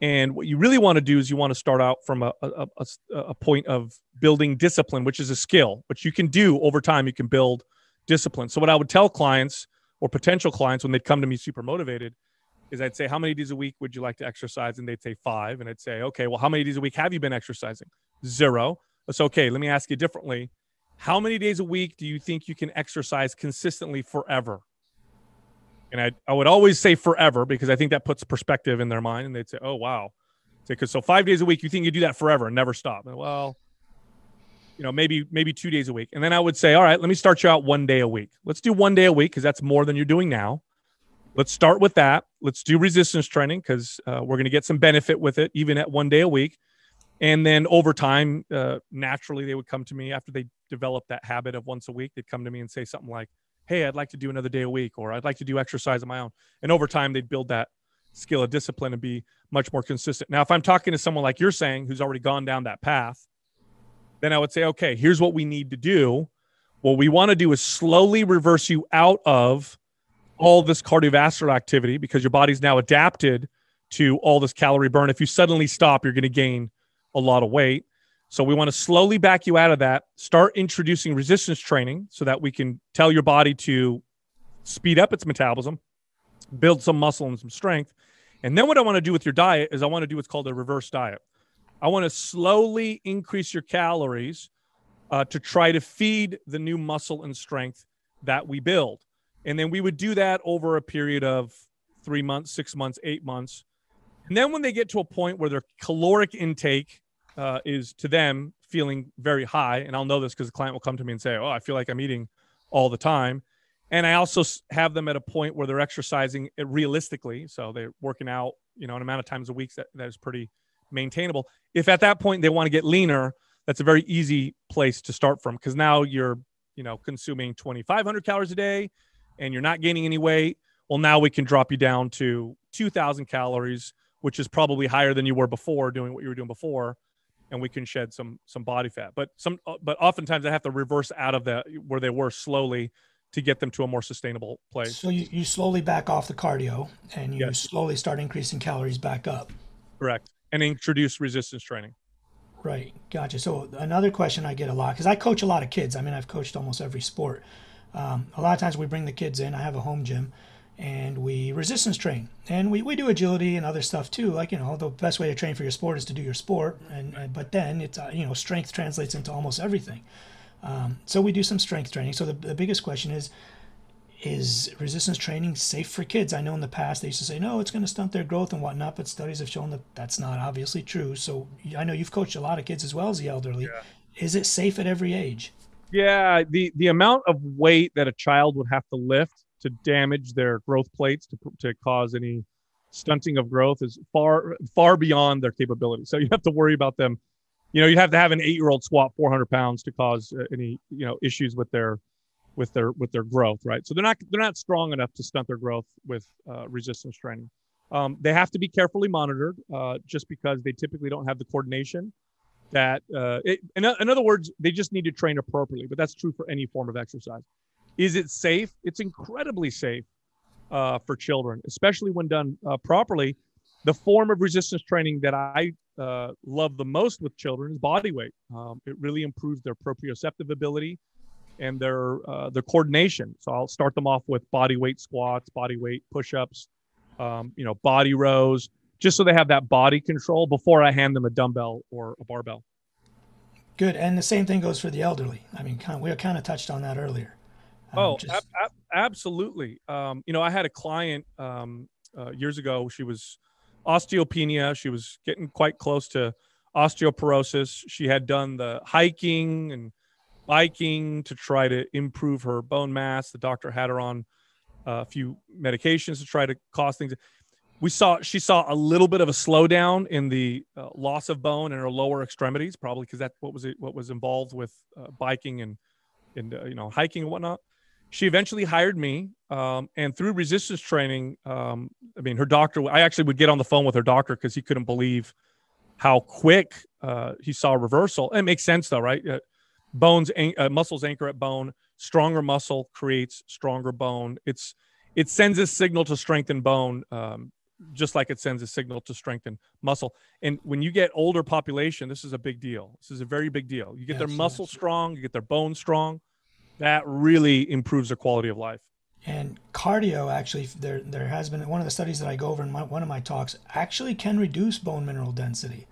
And what you really want to do is you want to start out from a, a, a, a point of building discipline, which is a skill, which you can do over time. You can build discipline. So, what I would tell clients or potential clients when they'd come to me super motivated is I'd say, How many days a week would you like to exercise? And they'd say five. And I'd say, Okay, well, how many days a week have you been exercising? Zero. That's okay. Let me ask you differently. How many days a week do you think you can exercise consistently forever? And I, I would always say forever because I think that puts perspective in their mind. And they'd say, Oh, wow. Because so five days a week, you think you do that forever and never stop. And, well, you know, maybe maybe two days a week. And then I would say, all right, let me start you out one day a week. Let's do one day a week because that's more than you're doing now let's start with that. Let's do resistance training because uh, we're going to get some benefit with it, even at one day a week. And then over time, uh, naturally, they would come to me after they develop that habit of once a week. They'd come to me and say something like, "Hey, I'd like to do another day a week, or I'd like to do exercise on my own." And over time, they'd build that skill of discipline and be much more consistent. Now, if I'm talking to someone like you're saying who's already gone down that path, then I would say, okay, here's what we need to do. What we want to do is slowly reverse you out of all this cardiovascular activity because your body's now adapted to all this calorie burn. If you suddenly stop, you're going to gain a lot of weight. So we want to slowly back you out of that, start introducing resistance training so that we can tell your body to speed up its metabolism, build some muscle and some strength. And then what I want to do with your diet is I want to do what's called a reverse diet. I want to slowly increase your calories uh, to try to feed the new muscle and strength that we build. And then we would do that over a period of three months, six months, eight months. And then when they get to a point where their caloric intake uh, is to them feeling very high, and I'll know this because the client will come to me and say, "Oh, I feel like I'm eating all the time," and I also have them at a point where they're exercising realistically, so they're working out, you know, an amount of times a week that, that is pretty maintainable. If at that point they want to get leaner, that's a very easy place to start from because now you're, you know, consuming 2,500 calories a day, and you're not gaining any weight. Well, now we can drop you down to 2,000 calories, which is probably higher than you were before doing what you were doing before and we can shed some some body fat. But some uh, but oftentimes I have to reverse out of that where they were slowly to get them to a more sustainable place.
So you, you slowly back off the cardio and you yes. slowly start increasing calories back up.
Correct. And introduce resistance training.
Right. Gotcha. So another question I get a lot because I coach a lot of kids. I mean, I've coached almost every sport. Um, a lot of times we bring the kids in. I have a home gym and we resistance train. And we, we do agility and other stuff too like you know the best way to train for your sport is to do your sport. And, and but then it's uh, you know strength translates into almost everything. Um, so we do some strength training. So the, the biggest question is is resistance training safe for kids? I know in the past they used to say no it's going to stunt their growth and whatnot but studies have shown that that's not obviously true. So i know you've coached a lot of kids as well as the elderly. Yeah. is it safe at every age?
Yeah the the amount of weight that a child would have to lift to damage their growth plates to, to cause any stunting of growth is far far beyond their capability. So you have to worry about them. You know, you have to have an eight year old squat 400 pounds to cause uh, any you know issues with their with their with their growth, right? So they're not they're not strong enough to stunt their growth with uh, resistance training. Um, they have to be carefully monitored, uh, just because they typically don't have the coordination. That uh, it, in, in other words, they just need to train appropriately. But that's true for any form of exercise. Is it safe? It's incredibly safe uh, for children, especially when done uh, properly. The form of resistance training that I uh, love the most with children is body weight. Um, it really improves their proprioceptive ability and their uh, their coordination. So I'll start them off with body weight squats, body weight push-ups, um, you know, body rows, just so they have that body control before I hand them a dumbbell or a barbell.
Good, and the same thing goes for the elderly. I mean, kind of, we kind of touched on that earlier.
Oh, just... ab- ab- absolutely. Um, you know, I had a client um, uh, years ago. She was osteopenia. She was getting quite close to osteoporosis. She had done the hiking and biking to try to improve her bone mass. The doctor had her on a few medications to try to cause things. We saw she saw a little bit of a slowdown in the uh, loss of bone in her lower extremities, probably because that's what was it, what was involved with uh, biking and and uh, you know hiking and whatnot she eventually hired me um, and through resistance training um, i mean her doctor i actually would get on the phone with her doctor because he couldn't believe how quick uh, he saw a reversal. It makes sense though right? Uh, bones uh, muscles anchor at bone. Stronger muscle creates stronger bone. It's it sends a signal to strengthen bone um, just like it sends a signal to strengthen muscle. And when you get older population this is a big deal. This is a very big deal. You get yes, their muscle yes. strong you get their bone strong that really improves their quality of life.
And cardio, actually, there there has been one of the studies that I go over in my, one of my talks actually can reduce bone mineral density.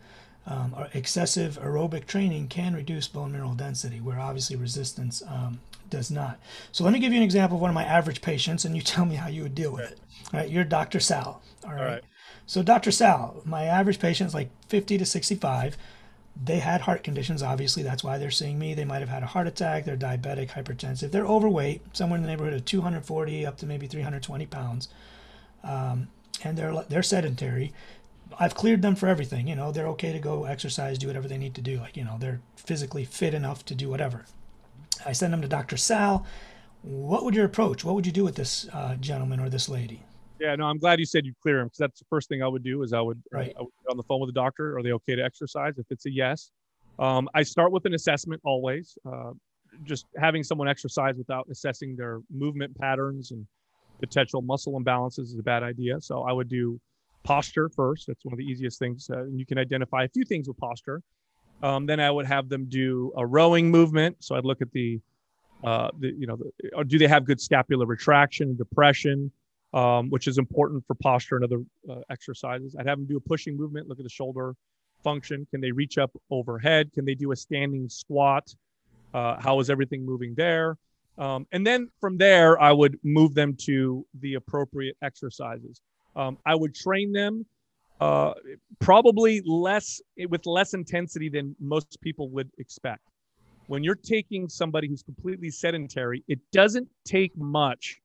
Um, excessive aerobic training can reduce bone mineral density, where obviously resistance um, does not. So let me give you an example of one of my average patients, and you tell me how you would deal with it. All right, you're Dr. Sal. All right. All right. So Dr. Sal, my average patient is like 50 to 65 they had heart conditions, obviously. That's why they're seeing me. They might have had a heart attack. They're diabetic, hypertensive. They're overweight, somewhere in the neighborhood of 240 up to maybe 320 pounds. Um, and they're, they're sedentary. I've cleared them for everything. You know, they're okay to go exercise, do whatever they need to do. Like, you know, they're physically fit enough to do whatever. I send them to Dr. Sal. What would your approach? What would you do with this uh, gentleman or this lady?
Yeah, no, I'm glad you said you'd clear him because that's the first thing I would do is I would,
right.
I would on the phone with the doctor. Are they okay to exercise? If it's a yes, um, I start with an assessment always. Uh, just having someone exercise without assessing their movement patterns and potential muscle imbalances is a bad idea. So I would do posture first. That's one of the easiest things. Uh, and you can identify a few things with posture. Um, then I would have them do a rowing movement. So I'd look at the, uh, the you know, the, or do they have good scapular retraction, depression, um, which is important for posture and other uh, exercises. I'd have them do a pushing movement. Look at the shoulder function. Can they reach up overhead? Can they do a standing squat? Uh, how is everything moving there? Um, and then from there, I would move them to the appropriate exercises. Um, I would train them uh, probably less with less intensity than most people would expect. When you're taking somebody who's completely sedentary, it doesn't take much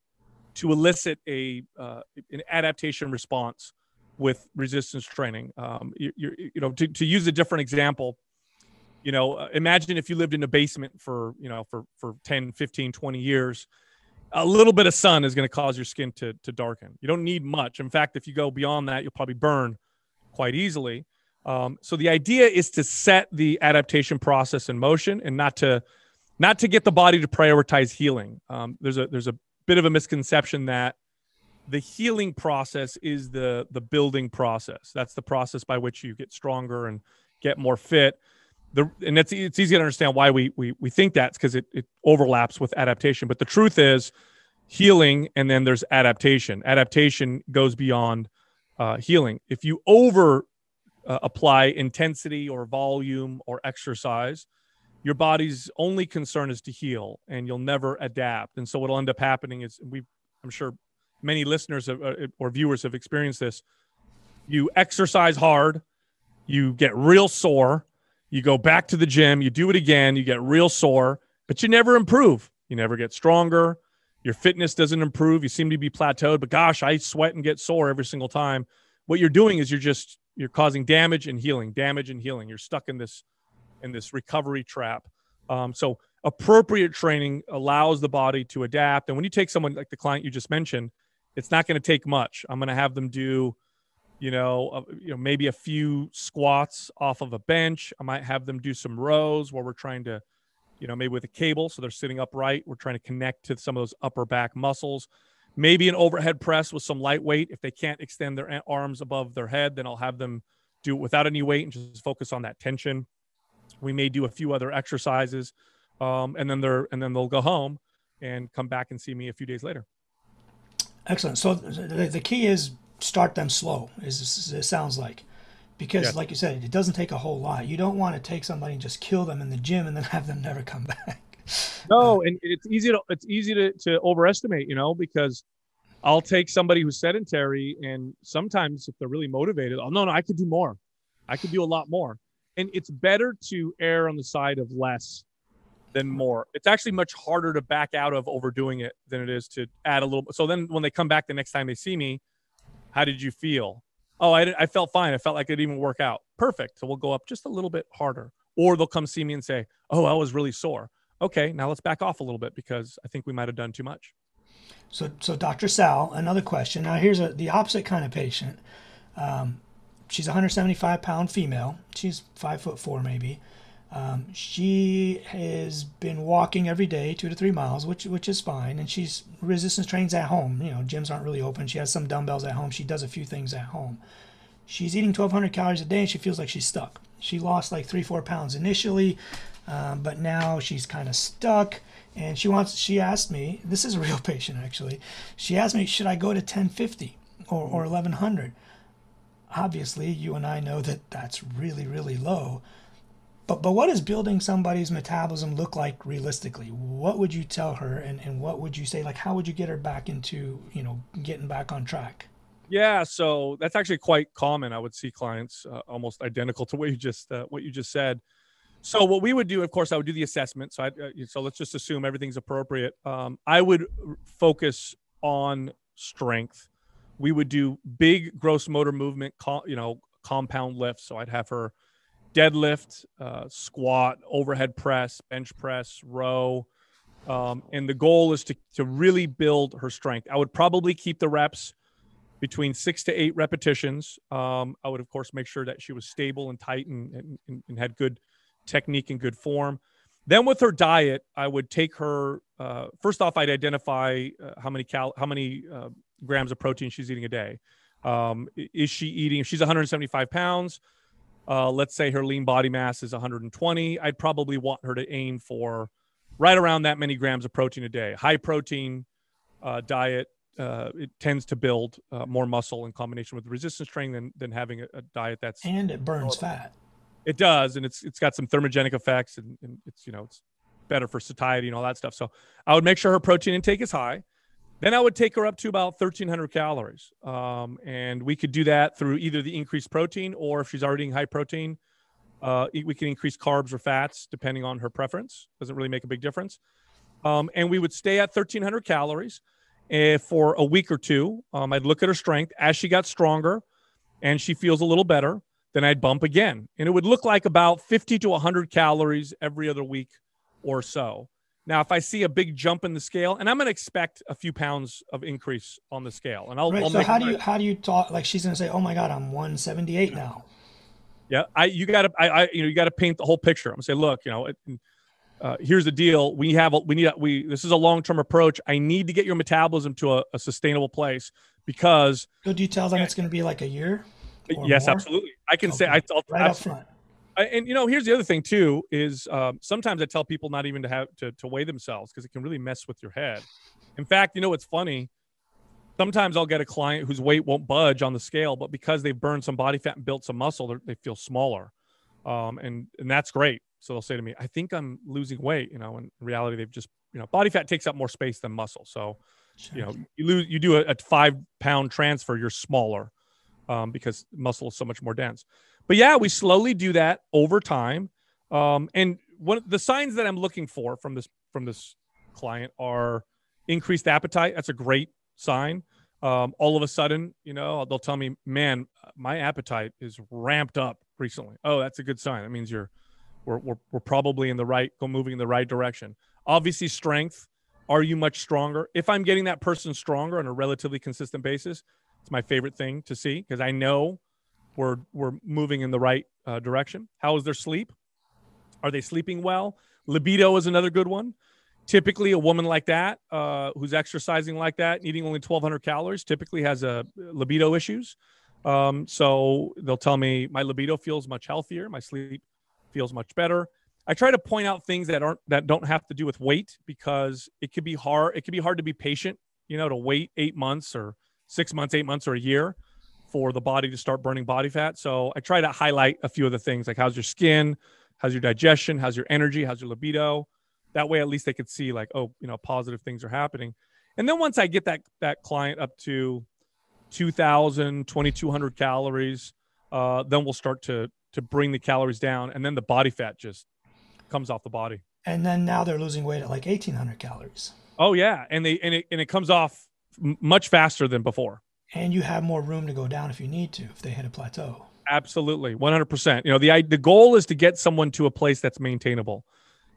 to elicit a uh, an adaptation response with resistance training. Um, you, you know, to, to use a different example, you know, uh, imagine if you lived in a basement for, you know, for, for 10, 15, 20 years, a little bit of sun is going to cause your skin to, to darken. You don't need much. In fact, if you go beyond that, you'll probably burn quite easily. Um, so the idea is to set the adaptation process in motion and not to, not to get the body to prioritize healing. Um, there's a, there's a bit of a misconception that the healing process is the, the building process. That's the process by which you get stronger and get more fit the and it's it's easy to understand why we we we think that's because it, it overlaps with adaptation. But the truth is healing and then there's adaptation. Adaptation goes beyond uh, healing. If you over uh, apply intensity or volume or exercise, your body's only concern is to heal and you'll never adapt. And so what'll end up happening is we I'm sure many listeners have, uh, or viewers have experienced this. You exercise hard, you get real sore, you go back to the gym, you do it again, you get real sore, but you never improve. You never get stronger. Your fitness doesn't improve. You seem to be plateaued, but gosh, I sweat and get sore every single time. What you're doing is you're just you're causing damage and healing, damage and healing. You're stuck in this in this recovery trap. Um, so appropriate training allows the body to adapt. And when you take someone like the client you just mentioned, it's not going to take much. I'm going to have them do you know, you know, maybe a few squats off of a bench. I might have them do some rows where we're trying to, you know, maybe with a cable, so they're sitting upright. We're trying to connect to some of those upper back muscles. Maybe an overhead press with some light weight. If they can't extend their arms above their head, then I'll have them do it without any weight and just focus on that tension. We may do a few other exercises, um, and then they're and then they'll go home and come back and see me a few days later.
Excellent. So the, the key is start them slow. Is it sounds like, because yes. like you said, it doesn't take a whole lot. You don't want to take somebody and just kill them in the gym and then have them never come back.
No, and it's easy to it's easy to, to overestimate, you know, because I'll take somebody who's sedentary and sometimes if they're really motivated, oh no, no, I could do more. I could do a lot more. And it's better to err on the side of less than more. It's actually much harder to back out of overdoing it than it is to add a little. Bit. So then when they come back the next time they see me, how did you feel? Oh, I, I felt fine. I felt like it even work out. Perfect. So we'll go up just a little bit harder. Or they'll come see me and say, Oh, I was really sore. Okay, now let's back off a little bit because I think we might have done too much.
So, so Dr. Sal, another question. Now, here's a, the opposite kind of patient. Um, she's a 175 pound female. She's five foot four, maybe. Um, she has been walking every day, two to three miles, which which is fine, and she's resistance trains at home. You know, gyms aren't really open. She has some dumbbells at home. She does a few things at home. She's eating 1,200 calories a day, and she feels like she's stuck. She lost like three, four pounds initially, um, but now she's kind of stuck. And she wants. She asked me. This is a real patient actually. She asked me, should I go to 1050 or or 1100? Obviously, you and I know that that's really really low. But but what does building somebody's metabolism look like realistically? What would you tell her and, and what would you say? Like how would you get her back into, you know, getting back on track?
Yeah, so that's actually quite common. I would see clients uh, almost identical to what you just uh, what you just said. So what we would do, of course, I would do the assessment. So I, uh, so let's just assume everything's appropriate. Um, I would focus on strength. We would do big gross motor movement, you know, compound lifts. So I'd have her deadlift, uh, squat, overhead press, bench press, row. Um, and the goal is to, to really build her strength. I would probably keep the reps between six to eight repetitions. Um, I would, of course, make sure that she was stable and tight and, and, and had good technique and good form. Then with her diet, I would take her. Uh, first off, I'd identify uh, how many cal, how many uh, grams of protein she's eating a day. Um, is she eating? If she's 175 pounds, uh, let's say her lean body mass is 120. I'd probably want her to aim for right around that many grams of protein a day. High protein uh, diet uh, it tends to build uh, more muscle in combination with resistance training than, than having a, a diet that's
and it burns fat.
It does, and it's it's got some thermogenic effects, and, and it's you know it's better for satiety and all that stuff. So I would make sure her protein intake is high. Then I would take her up to about 1,300 calories, um, and we could do that through either the increased protein or if she's already eating high protein, uh, we can increase carbs or fats depending on her preference. Doesn't really make a big difference. Um, and we would stay at 1,300 calories uh, for a week or two. Um, I'd look at her strength as she got stronger, and she feels a little better. Then I'd bump again, and it would look like about 50 to 100 calories every other week or so. Now, if I see a big jump in the scale, and I'm going to expect a few pounds of increase on the scale, and I'll.
Right.
I'll
so how do you how do you talk? Like she's going to say, "Oh my God, I'm 178 now."
Yeah, I you got to I, I you know you got to paint the whole picture. I'm gonna say, look, you know, it, uh, here's the deal. We have a, we need a, we this is a long term approach. I need to get your metabolism to a, a sustainable place because.
So do you tell them it's going to be like a year?
Yes, more? absolutely. I can okay. say I, will
right up front.
And you know, here's the other thing too: is um, sometimes I tell people not even to have to, to weigh themselves because it can really mess with your head. In fact, you know what's funny? Sometimes I'll get a client whose weight won't budge on the scale, but because they've burned some body fat and built some muscle, they feel smaller, um, and and that's great. So they'll say to me, "I think I'm losing weight," you know. In reality, they've just you know, body fat takes up more space than muscle. So, you know, you lose, you do a, a five pound transfer, you're smaller um, because muscle is so much more dense. But yeah, we slowly do that over time. Um, and one of the signs that I'm looking for from this from this client are increased appetite. That's a great sign. Um, all of a sudden, you know, they'll tell me, "Man, my appetite is ramped up recently." Oh, that's a good sign. That means you're we're, we're, we're probably in the right go moving in the right direction. Obviously, strength. Are you much stronger? If I'm getting that person stronger on a relatively consistent basis, it's my favorite thing to see because I know we're we're moving in the right uh, direction. How is their sleep? Are they sleeping well? Libido is another good one. Typically, a woman like that, uh, who's exercising like that, eating only 1,200 calories, typically has a uh, libido issues. Um, so they'll tell me my libido feels much healthier, my sleep feels much better. I try to point out things that aren't that don't have to do with weight because it could be hard. It could be hard to be patient, you know, to wait eight months or six months, eight months, or a year for the body to start burning body fat. So I try to highlight a few of the things like how's your skin, how's your digestion, how's your energy, how's your libido. That way, at least they could see like, oh, you know, positive things are happening. And then once I get that that client up to 2,000, 2,200 calories, uh, then we'll start to to bring the calories down, and then the body fat just comes off the body.
And then now they're losing weight at like 1,800 calories.
Oh yeah, and they and it and it comes off much faster than before
and you have more room to go down if you need to if they hit a plateau.
Absolutely. 100% you know the the goal is to get someone to a place that's maintainable.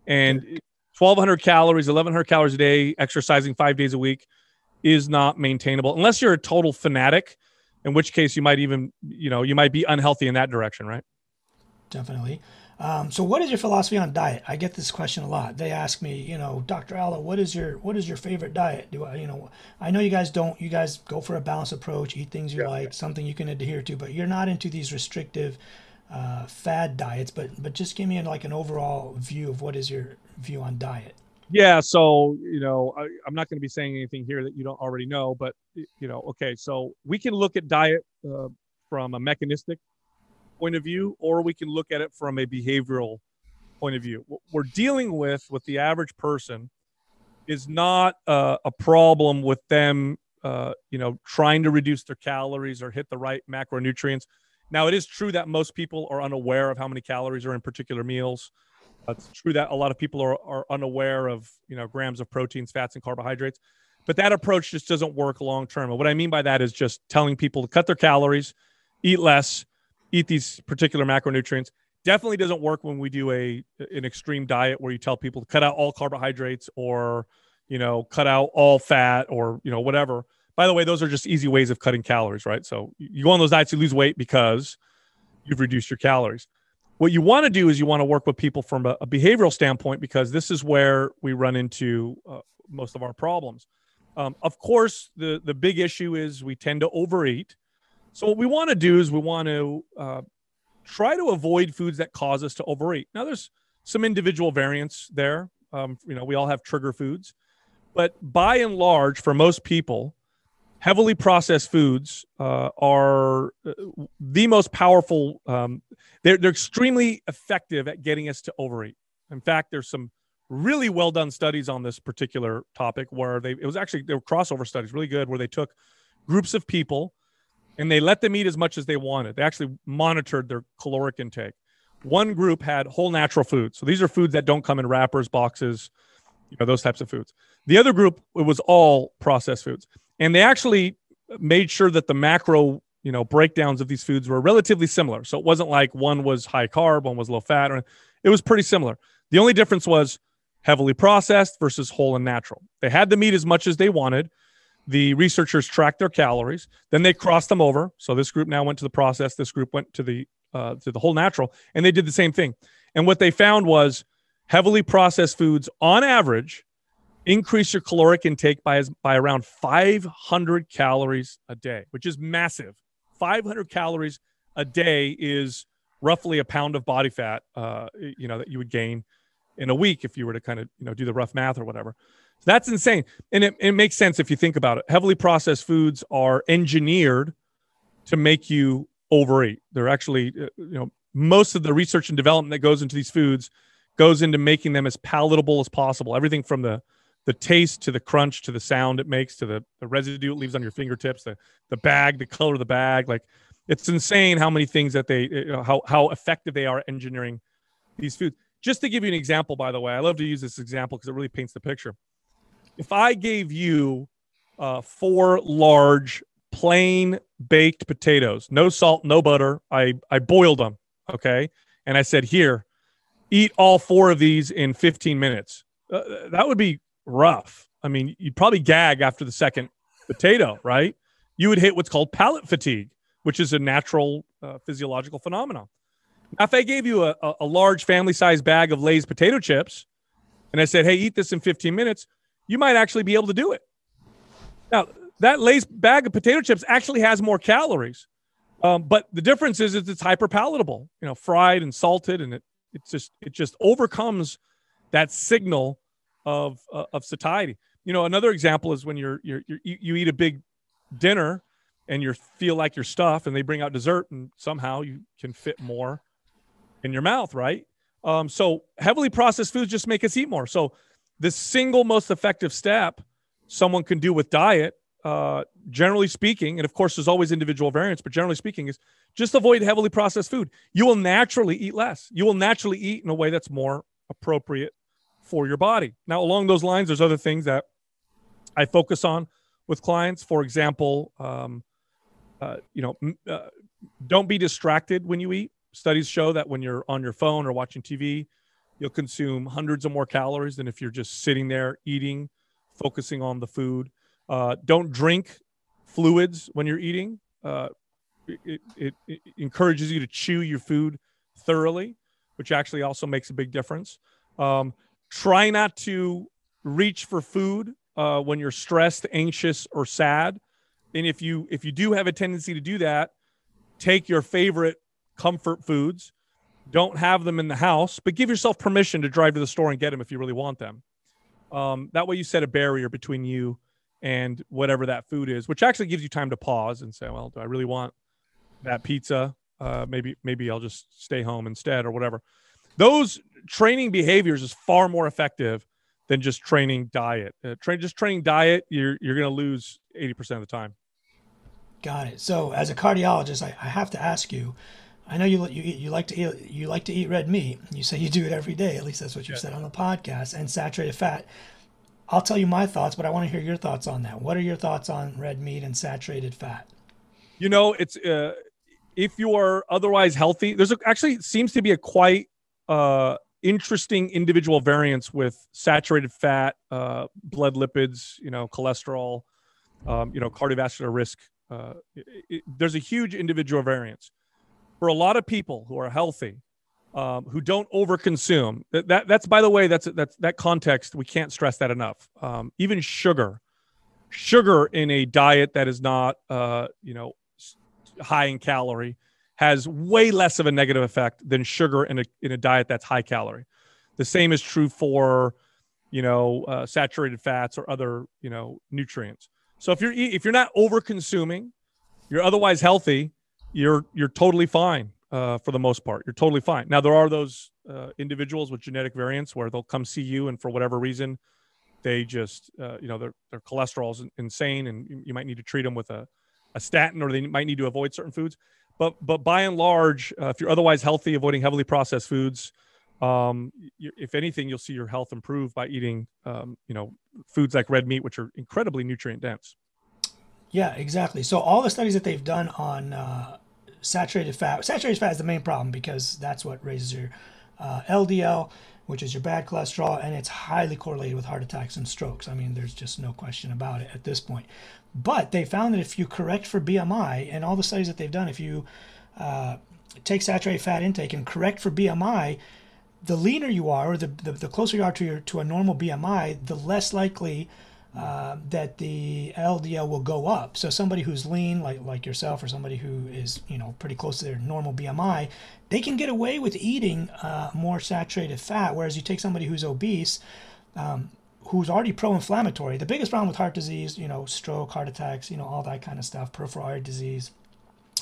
And 1200 calories 1100 calories a day exercising 5 days a week is not maintainable unless you're a total fanatic in which case you might even you know you might be unhealthy in that direction right?
Definitely um, so, what is your philosophy on diet? I get this question a lot. They ask me, you know, Dr. Alo, what is your what is your favorite diet? Do I, you know, I know you guys don't. You guys go for a balanced approach, eat things you yeah. like, something you can adhere to, but you're not into these restrictive uh, fad diets. But but just give me like an overall view of what is your view on diet.
Yeah, so you know, I, am not going to be saying anything here that you don't already know, but you know, okay, so we can look at diet uh, from a mechanistic point of view, or we can look at it from a behavioral point of view. What we're dealing with with the average person is not uh, a problem with them, uh, you know, trying to reduce their calories or hit the right macronutrients. Now, it is true that most people are unaware of how many calories are in particular meals. It's true that a lot of people are, are unaware of, you know, grams of proteins, fats, and carbohydrates. But that approach just doesn't work long term. And what I mean by that is just telling people to cut their calories, eat less, eat these particular macronutrients. Definitely doesn't work when we do a an extreme diet where you tell people to cut out all carbohydrates or you know cut out all fat or you know whatever. By the way, those are just easy ways of cutting calories, right? So you go on those diets, you lose weight because you've reduced your calories. What you want to do is you want to work with people from a, a behavioral standpoint because this is where we run into uh, most of our problems. Um, of course, the the big issue is we tend to overeat. So what we want to do is we want to uh, try to avoid foods that cause us to overeat. Now, there's some individual variants there. Um, you know, we all have trigger foods, but by and large, for most people, heavily processed foods uh, are uh, the most powerful. Um, they're, they're extremely effective at getting us to overeat. In fact, there's some really well done studies on this particular topic where they it was actually they were crossover studies, really good, where they took groups of people and they let them eat as much as they wanted. They actually monitored their caloric intake. One group had whole natural foods. So these are foods that don't come in wrappers, boxes, you know, those types of foods. The other group, it was all processed foods. And they actually made sure that the macro, you know, breakdowns of these foods were relatively similar. So it wasn't like one was high carb, one was low fat, or it was pretty similar. The only difference was heavily processed versus whole and natural. They had the meat as much as they wanted. The researchers tracked their calories, then they crossed them over. So this group now went to the process. This group went to the uh, to the whole natural, and they did the same thing. And what they found was heavily processed foods, on average, increase your caloric intake by by around 500 calories a day, which is massive. 500 calories a day is roughly a pound of body fat, uh, you know, that you would gain in a week if you were to kind of you know do the rough math or whatever. That's insane, and it, it makes sense if you think about it. Heavily processed foods are engineered to make you overeat. They're actually uh, you know most of the research and development that goes into these foods goes into making them as palatable as possible. Everything from the the taste to the crunch to the sound it makes to the, the residue it leaves on your fingertips, the the bag, the color of the bag. Like it's insane how many things that they you know, how how effective they are engineering these foods. Just to give you an example, by the way, I love to use this example because it really paints the picture. If I gave you uh, four large plain baked potatoes, no salt, no butter, I, I boiled them, okay? And I said, here, eat all four of these in 15 minutes. Uh, that would be rough. I mean, you'd probably gag after the second potato, right? You would hit what's called palate fatigue, which is a natural uh, physiological phenomenon. Now, if I gave you a, a large family size bag of Lay's potato chips and I said, hey, eat this in 15 minutes, you might actually be able to do it. Now, that Lay's bag of potato chips actually has more calories. Um, but the difference is, is it's hyper palatable, you know, fried and salted, and it it's just it just overcomes that signal of uh, of satiety. You know, another example is when you're, you're, you're you eat a big dinner and you feel like you're stuffed, and they bring out dessert, and somehow you can fit more in your mouth, right? Um, so heavily processed foods just make us eat more. So the single most effective step someone can do with diet, uh, generally speaking, and of course there's always individual variants, but generally speaking, is just avoid heavily processed food. You will naturally eat less. You will naturally eat in a way that's more appropriate for your body. Now, along those lines, there's other things that I focus on with clients. For example, um, uh, you know, uh, don't be distracted when you eat studies show that when you're on your phone or watching TV, you'll consume hundreds of more calories than if you're just sitting there eating, focusing on the food. Uh, don't drink fluids when you're eating. Uh, it, it, it, encourages you to chew your food thoroughly, which actually also makes a big difference. Um, try not to reach for food uh, when you're stressed, anxious, or sad. And if you if you do have a tendency to do that, take your favorite comfort foods. Don't have them in the house, but give yourself permission to drive to the store and get them if you really want them. Um, that way, you set a barrier between you and whatever that food is, which actually gives you time to pause and say, "Well, do I really want that pizza? Uh, maybe, maybe I'll just stay home instead, or whatever." Those training behaviors is far more effective than just training diet. Uh, train just training diet, you're you're going to lose eighty percent of the time.
Got it. So, as a cardiologist, I, I have to ask you I know you you you like to eat, you like to eat red meat. You say you do it every day. At least that's what you yeah. said on the podcast. And saturated fat. I'll tell you my thoughts, but I want to hear your thoughts on that. What are your thoughts on red meat and saturated fat?
You know, it's uh, if you are otherwise healthy. There's a, actually seems to be a quite uh, interesting individual variance with saturated fat, uh, blood lipids, you know, cholesterol. um, you know, cardiovascular risk. Uh, it, it, there's a huge individual variance for a lot of people who are healthy, um, who don't overconsume. That, that that's by the way, that's that's that context. We can't stress that enough. Um, even sugar, sugar in a diet that is not, uh, you know, high in calorie has way less of a negative effect than sugar in a in a diet that's high calorie. The same is true for, you know, uh, saturated fats or other, you know, nutrients. So if you're if you're not over consuming, you're otherwise healthy, you're you're totally fine uh, for the most part. You're totally fine. Now there are those uh, individuals with genetic variants where they'll come see you and for whatever reason, they just uh, you know their their cholesterol's insane and you, might need to treat them with a a statin or they might need to avoid certain foods. But but by and large, uh, if you're otherwise healthy, avoiding heavily processed foods, um, if anything, you'll see your health improve by eating, um, you know, foods like red meat, which are incredibly nutrient dense.
Yeah, exactly. So all the studies that they've done on uh, saturated fat, saturated fat is the main problem because that's what raises your uh, LDL, which is your bad cholesterol, and it's highly correlated with heart attacks and strokes. I mean, there's just no question about it at this point. But they found that if you correct for BMI, and all the studies that they've done, if you uh, take saturated fat intake and correct for BMI, the leaner you are, or the, the, the closer you are to your to a normal BMI, the less likely uh, that the LDL will go up. So somebody who's lean, like like yourself, or somebody who is you know pretty close to their normal BMI, they can get away with eating uh, more saturated fat. Whereas you take somebody who's obese, um, who's already pro-inflammatory. The biggest problem with heart disease, you know, stroke, heart attacks, you know, all that kind of stuff, peripheral artery disease,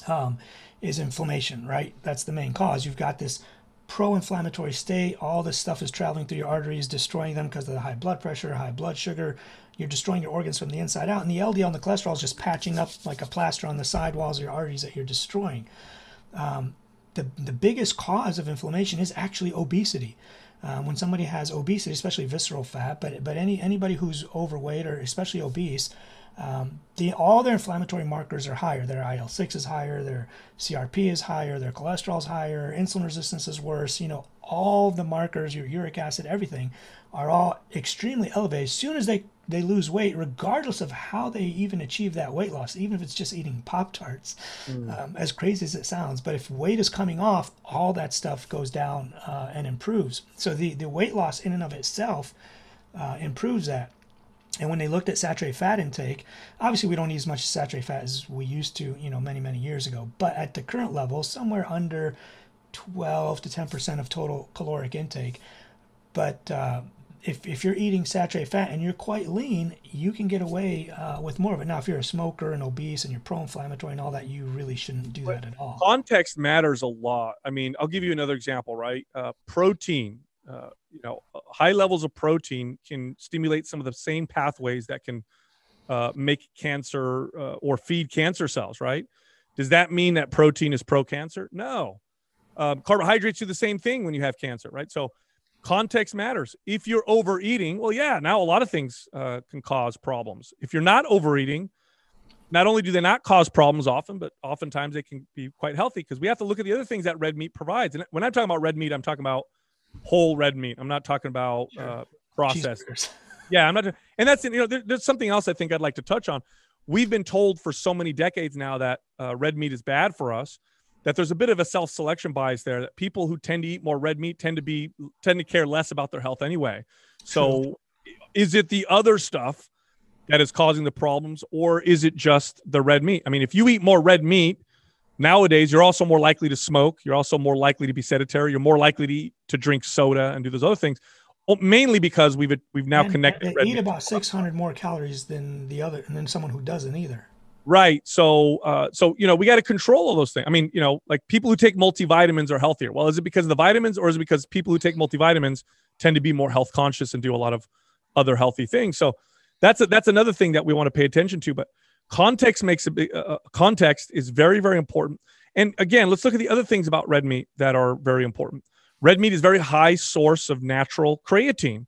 um, is inflammation. Right, that's the main cause. You've got this pro-inflammatory state. All this stuff is traveling through your arteries, destroying them because of the high blood pressure, high blood sugar. You're destroying your organs from the inside out, and the LDL and the cholesterol is just patching up like a plaster on the sidewalls of your arteries that you're destroying. Um, the the biggest cause of inflammation is actually obesity. Um, when somebody has obesity, especially visceral fat, but but any anybody who's overweight or especially obese, um, the, all their inflammatory markers are higher. Their IL six is higher, their CRP is higher, their cholesterol is higher, insulin resistance is worse. You know, all the markers, your uric acid, everything, are all extremely elevated. As soon as they they lose weight, regardless of how they even achieve that weight loss, even if it's just eating Pop Tarts, mm. um, as crazy as it sounds. But if weight is coming off, all that stuff goes down uh, and improves. So the, the weight loss in and of itself uh, improves that. And when they looked at saturated fat intake, obviously we don't eat as much saturated fat as we used to, you know, many many years ago. But at the current level, somewhere under 12 to 10 percent of total caloric intake. But uh, if, if you're eating saturated fat and you're quite lean, you can get away uh, with more of it. Now, if you're a smoker and obese and you're pro-inflammatory and all that, you really shouldn't do but that at all.
Context matters a lot. I mean, I'll give you another example, right? Uh, protein uh, you know, high levels of protein can stimulate some of the same pathways that can uh, make cancer uh, or feed cancer cells, right? Does that mean that protein is pro cancer? No. Um, carbohydrates do the same thing when you have cancer, right? So context matters. If you're overeating, well, yeah, now a lot of things uh, can cause problems. If you're not overeating, not only do they not cause problems often, but oftentimes they can be quite healthy because we have to look at the other things that red meat provides. And when I'm talking about red meat, I'm talking about whole red meat. I'm not talking about uh, processed. yeah, I'm not. And that's you know, there, there's something else I think I'd like to touch on. We've been told for so many decades now that uh, red meat is bad for us. That there's a bit of a self-selection bias there. That people who tend to eat more red meat tend to be tend to care less about their health anyway. So, is it the other stuff that is causing the problems, or is it just the red meat? I mean, if you eat more red meat, Nowadays, you're also more likely to smoke. You're also more likely to be sedentary. You're more likely to eat, to drink soda and do those other things. Well, mainly because we've we've now
and
connected.
They eat about 600 more calories than the other, and then someone who doesn't either.
Right. So, uh, so you know, we got to control all those things. I mean, you know, like people who take multivitamins are healthier. Well, is it because of the vitamins, or is it because people who take multivitamins tend to be more health conscious and do a lot of other healthy things? So, that's a, that's another thing that we want to pay attention to. But Context makes a big uh, uh, context is very very important. And again, let's look at the other things about red meat that are very important. Red meat is very high source of natural creatine.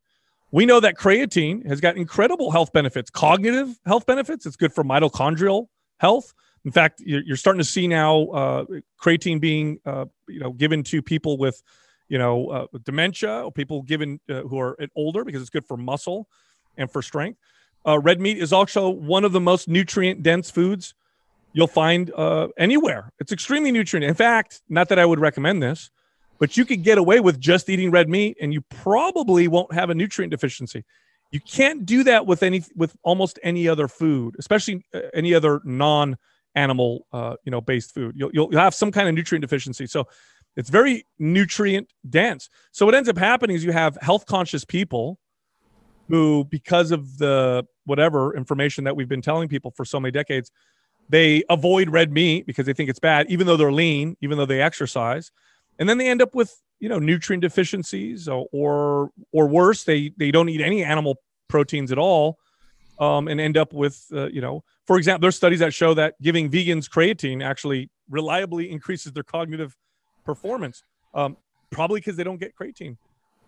We know that creatine has got incredible health benefits, cognitive health benefits. It's good for mitochondrial health. In fact, you're, starting to see now uh, creatine being uh, you know given to people with you know uh, dementia or people given uh, who are older because it's good for muscle and for strength. Uh, red meat is also one of the most nutrient dense foods you'll find uh, anywhere. It's extremely nutrient. In fact, not that I would recommend this, but you could get away with just eating red meat and you probably won't have a nutrient deficiency. You can't do that with any with almost any other food, especially uh, any other non animal uh, you know based food. You'll, you'll have some kind of nutrient deficiency. So it's very nutrient dense. So what ends up happening is you have health conscious people who, because of the whatever information that we've been telling people for so many decades, they avoid red meat because they think it's bad, even though they're lean, even though they exercise, and then they end up with you know nutrient deficiencies or or, or worse, they they don't eat any animal proteins at all, um, and end up with uh, you know, for example, there's studies that show that giving vegans creatine actually reliably increases their cognitive performance, um, probably because they don't get creatine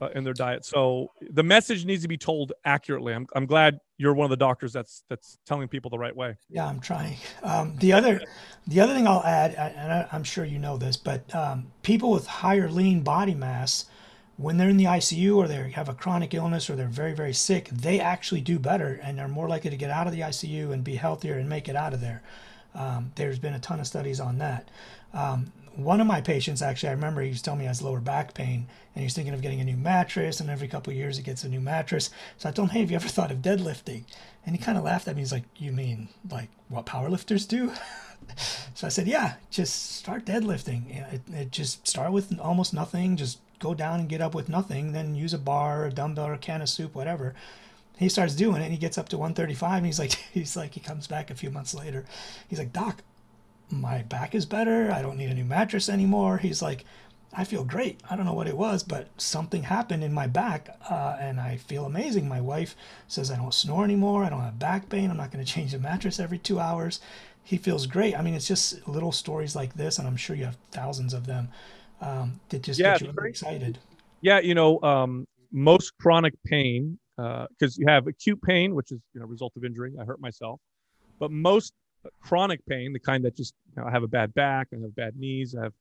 uh, in their diet. So the message needs to be told accurately. I'm, I'm glad you're one of the doctors that's that's telling people the right way.
Yeah, I'm trying. Um, the other the other thing I'll add, and I, am sure you know this, but um, people with higher lean body mass, when they're in the ICU or they have a chronic illness or they're very very sick, they actually do better and are more likely to get out of the ICU and be healthier and make it out of there. Um, there's been a ton of studies on that. Um, one of my patients actually, I remember he was telling me he has lower back pain and he's thinking of getting a new mattress. And every couple years he gets a new mattress. So I told him, hey, have you ever thought of deadlifting? And he kind of laughed at me. He's like, you mean like what powerlifters do? so I said, yeah, just start deadlifting. It, it just start with almost nothing. Just go down and get up with nothing. Then use a bar, a dumbbell, or a can of soup, whatever he starts doing it and he gets up to 135 and he's like he's like he comes back a few months later he's like doc my back is better. I don't need a new mattress anymore. He's like, I feel great. I don't know what it was, but something happened in my back uh, and I feel amazing. My wife says I don't snore anymore. I don't have back pain. I'm not going to change the mattress every two hours. He feels great. I mean, it's just little stories like this, and I'm sure you have thousands of them um, that just yeah, get you really excited.
Yeah, you know, um, most chronic pain, because uh, you have acute pain, which is you know result of injury. I hurt myself, but most chronic pain, the kind that just you know, I have a bad back, I have bad knees, I have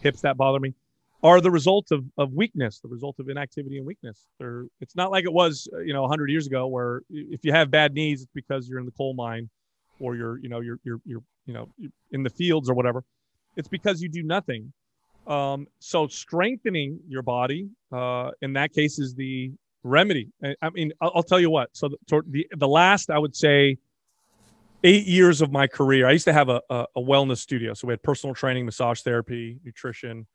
hips that bother me, are the result of, of weakness, the result of inactivity and weakness. They're, it's not like it was, uh, you know, 100 years ago where if you have bad knees, it's because you're in the coal mine or you're, you know, you're, you're, you're you know, in the fields or whatever. It's because you do nothing. Um, so strengthening your body, uh, in that case, is the remedy. I, I mean, I'll, I'll, tell you what. So the, the the last I would say eight years of my career, I used to have a, a, a wellness studio. So we had personal training, massage therapy, nutrition,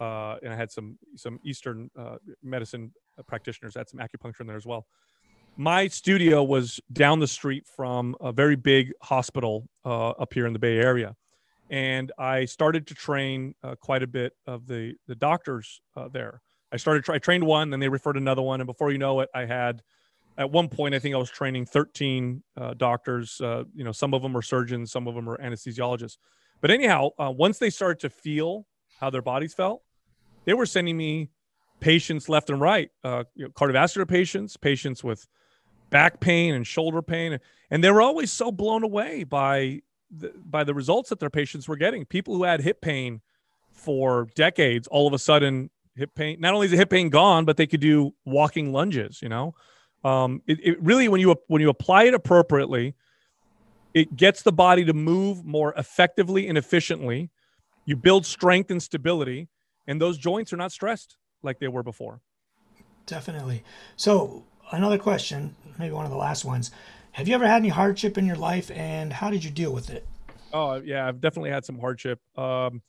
uh, and I had some some Eastern uh, medicine practitioners. I had some acupuncture in there as well. My studio was down the street from a very big hospital uh, up here in the Bay Area, and I started to train uh, quite a bit of the the doctors uh, there. I started I trained one, then they referred another one, and before you know it, I had at one point, I think I was training 13 uh, doctors. Uh, you know, some of them are surgeons, some of them are anesthesiologists. But anyhow, uh, once they started to feel how their bodies felt, they were sending me patients left and right, uh, you know, cardiovascular patients, patients with back pain and shoulder pain, and they were always so blown away by the, by the results that their patients were getting. People who had hip pain for decades, all of a sudden, hip pain. Not only is the hip pain gone, but they could do walking lunges. You know um, it, it really when you when you apply it appropriately, it gets the body to move more effectively and efficiently. You build strength and stability, and those joints are not stressed like they were before.
Definitely. So another question, maybe one of the last ones. Have you ever had any hardship in your life, and how did you deal with it?
Oh yeah, I've definitely had some hardship. Um,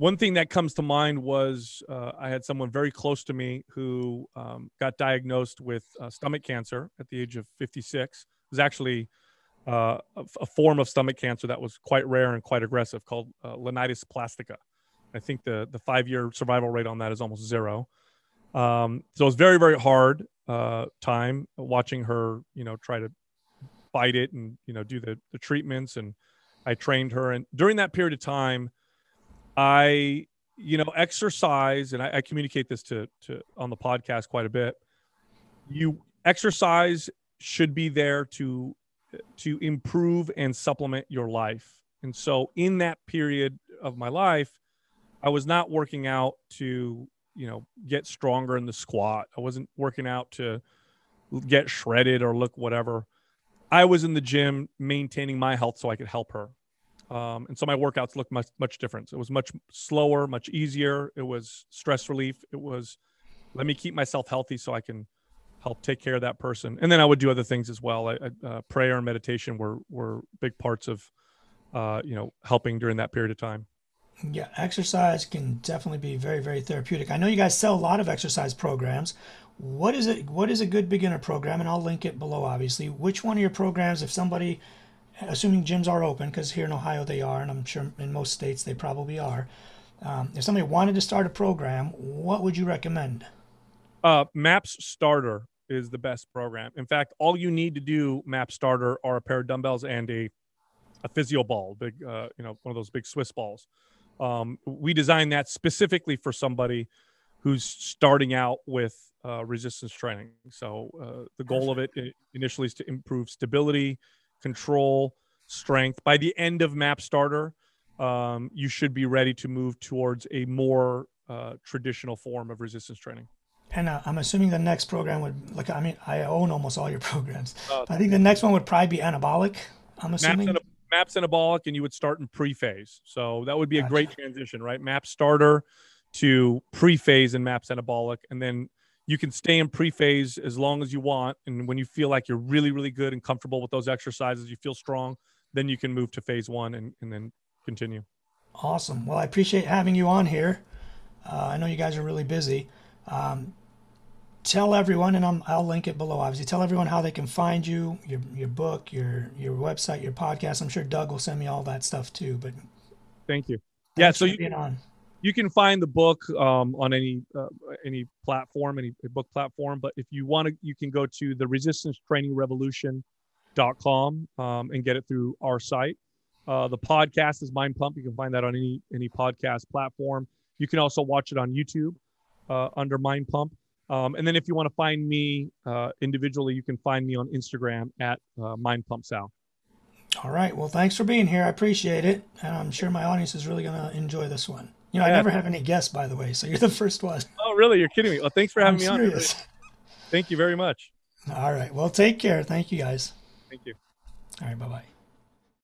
one thing that comes to mind was uh, I had someone very close to me who um, got diagnosed with uh, stomach cancer at the age of 56. It was actually uh, a, form of stomach cancer that was quite rare and quite aggressive called uh, Linitis plastica. I think the, the five year survival rate on that is almost zero. Um, so it was very, very hard uh, time watching her, you know, try to fight it and, you know, do the, the treatments. And I trained her. And during that period of time, I, you know, exercise, and I, I communicate this to to on the podcast quite a bit. You exercise should be there to to improve and supplement your life. And so in that period of my life, I was not working out to, you know, get stronger in the squat. I wasn't working out to get shredded or look whatever. I was in the gym maintaining my health so I could help her. Um, and so my workouts looked much much different. It was much slower, much easier. It was stress relief. It was let me keep myself healthy so I can help take care of that person. And then I would do other things as well. I, I, uh, prayer and meditation were were big parts of uh, you know helping during that period of time.
Yeah, exercise can definitely be very, very therapeutic. I know you guys sell a lot of exercise programs. What is it? What is a good beginner program? And I'll link it below, obviously. Which one of your programs, if somebody, assuming gyms are open, because here in Ohio they are, and I'm sure in most states they probably are. Um, if somebody wanted to start a program, what would you recommend?
Uh, Maps Starter is the best program. In fact, all you need to do Map Starter are a pair of dumbbells and a a physio ball, big uh, you know one of those big Swiss balls. Um, we designed that specifically for somebody who's starting out with uh, resistance training. So uh, the goal of it initially is to improve stability, control, strength. By the end of Map Starter, um, you should be ready to move towards a more uh, traditional form of resistance training.
And uh, I'm assuming the next program would, like, I mean, I own almost all your programs. Uh, I think the next one would probably be anabolic. I'm assuming.
Maps, maps anabolic, and you would start in pre-phase. So that would be a gotcha. great transition, right? Map starter to pre-phase and maps anabolic, and then you can stay in pre-phase as long as you want. And when you feel like you're really, really good and comfortable with those exercises, you feel strong, then you can move to phase one and, and then continue.
Awesome. Well, I appreciate having you on here. Uh, I know you guys are really busy. Um, tell everyone, and i will link it below. Obviously, tell everyone how they can find you, your your book, your your website, your podcast. I'm sure Doug will send me all that stuff too. But
thank you. Yeah, so you, you can find the book um, on any uh, any platform, any book platform. But if you want to, you can go to the Resistance Training Revolution.com um, and get it through our site. Uh, the podcast is Mind Pump. You can find that on any any podcast platform. You can also watch it on YouTube uh, under Mind Pump. Um, and then if you want to find me uh, individually, you can find me on Instagram at uh, Mind Pump Sal.
All right. Well, thanks for being here. I appreciate it. And I'm sure my audience is really going to enjoy this one. You know, yeah. I never have any guests, by the way, so you're the first one.
Oh, really? You're kidding me. Well, thanks for having I'm me serious. on. Thank you very much.
All right. Well, take care. Thank you, guys.
Thank you.
All right. Bye bye.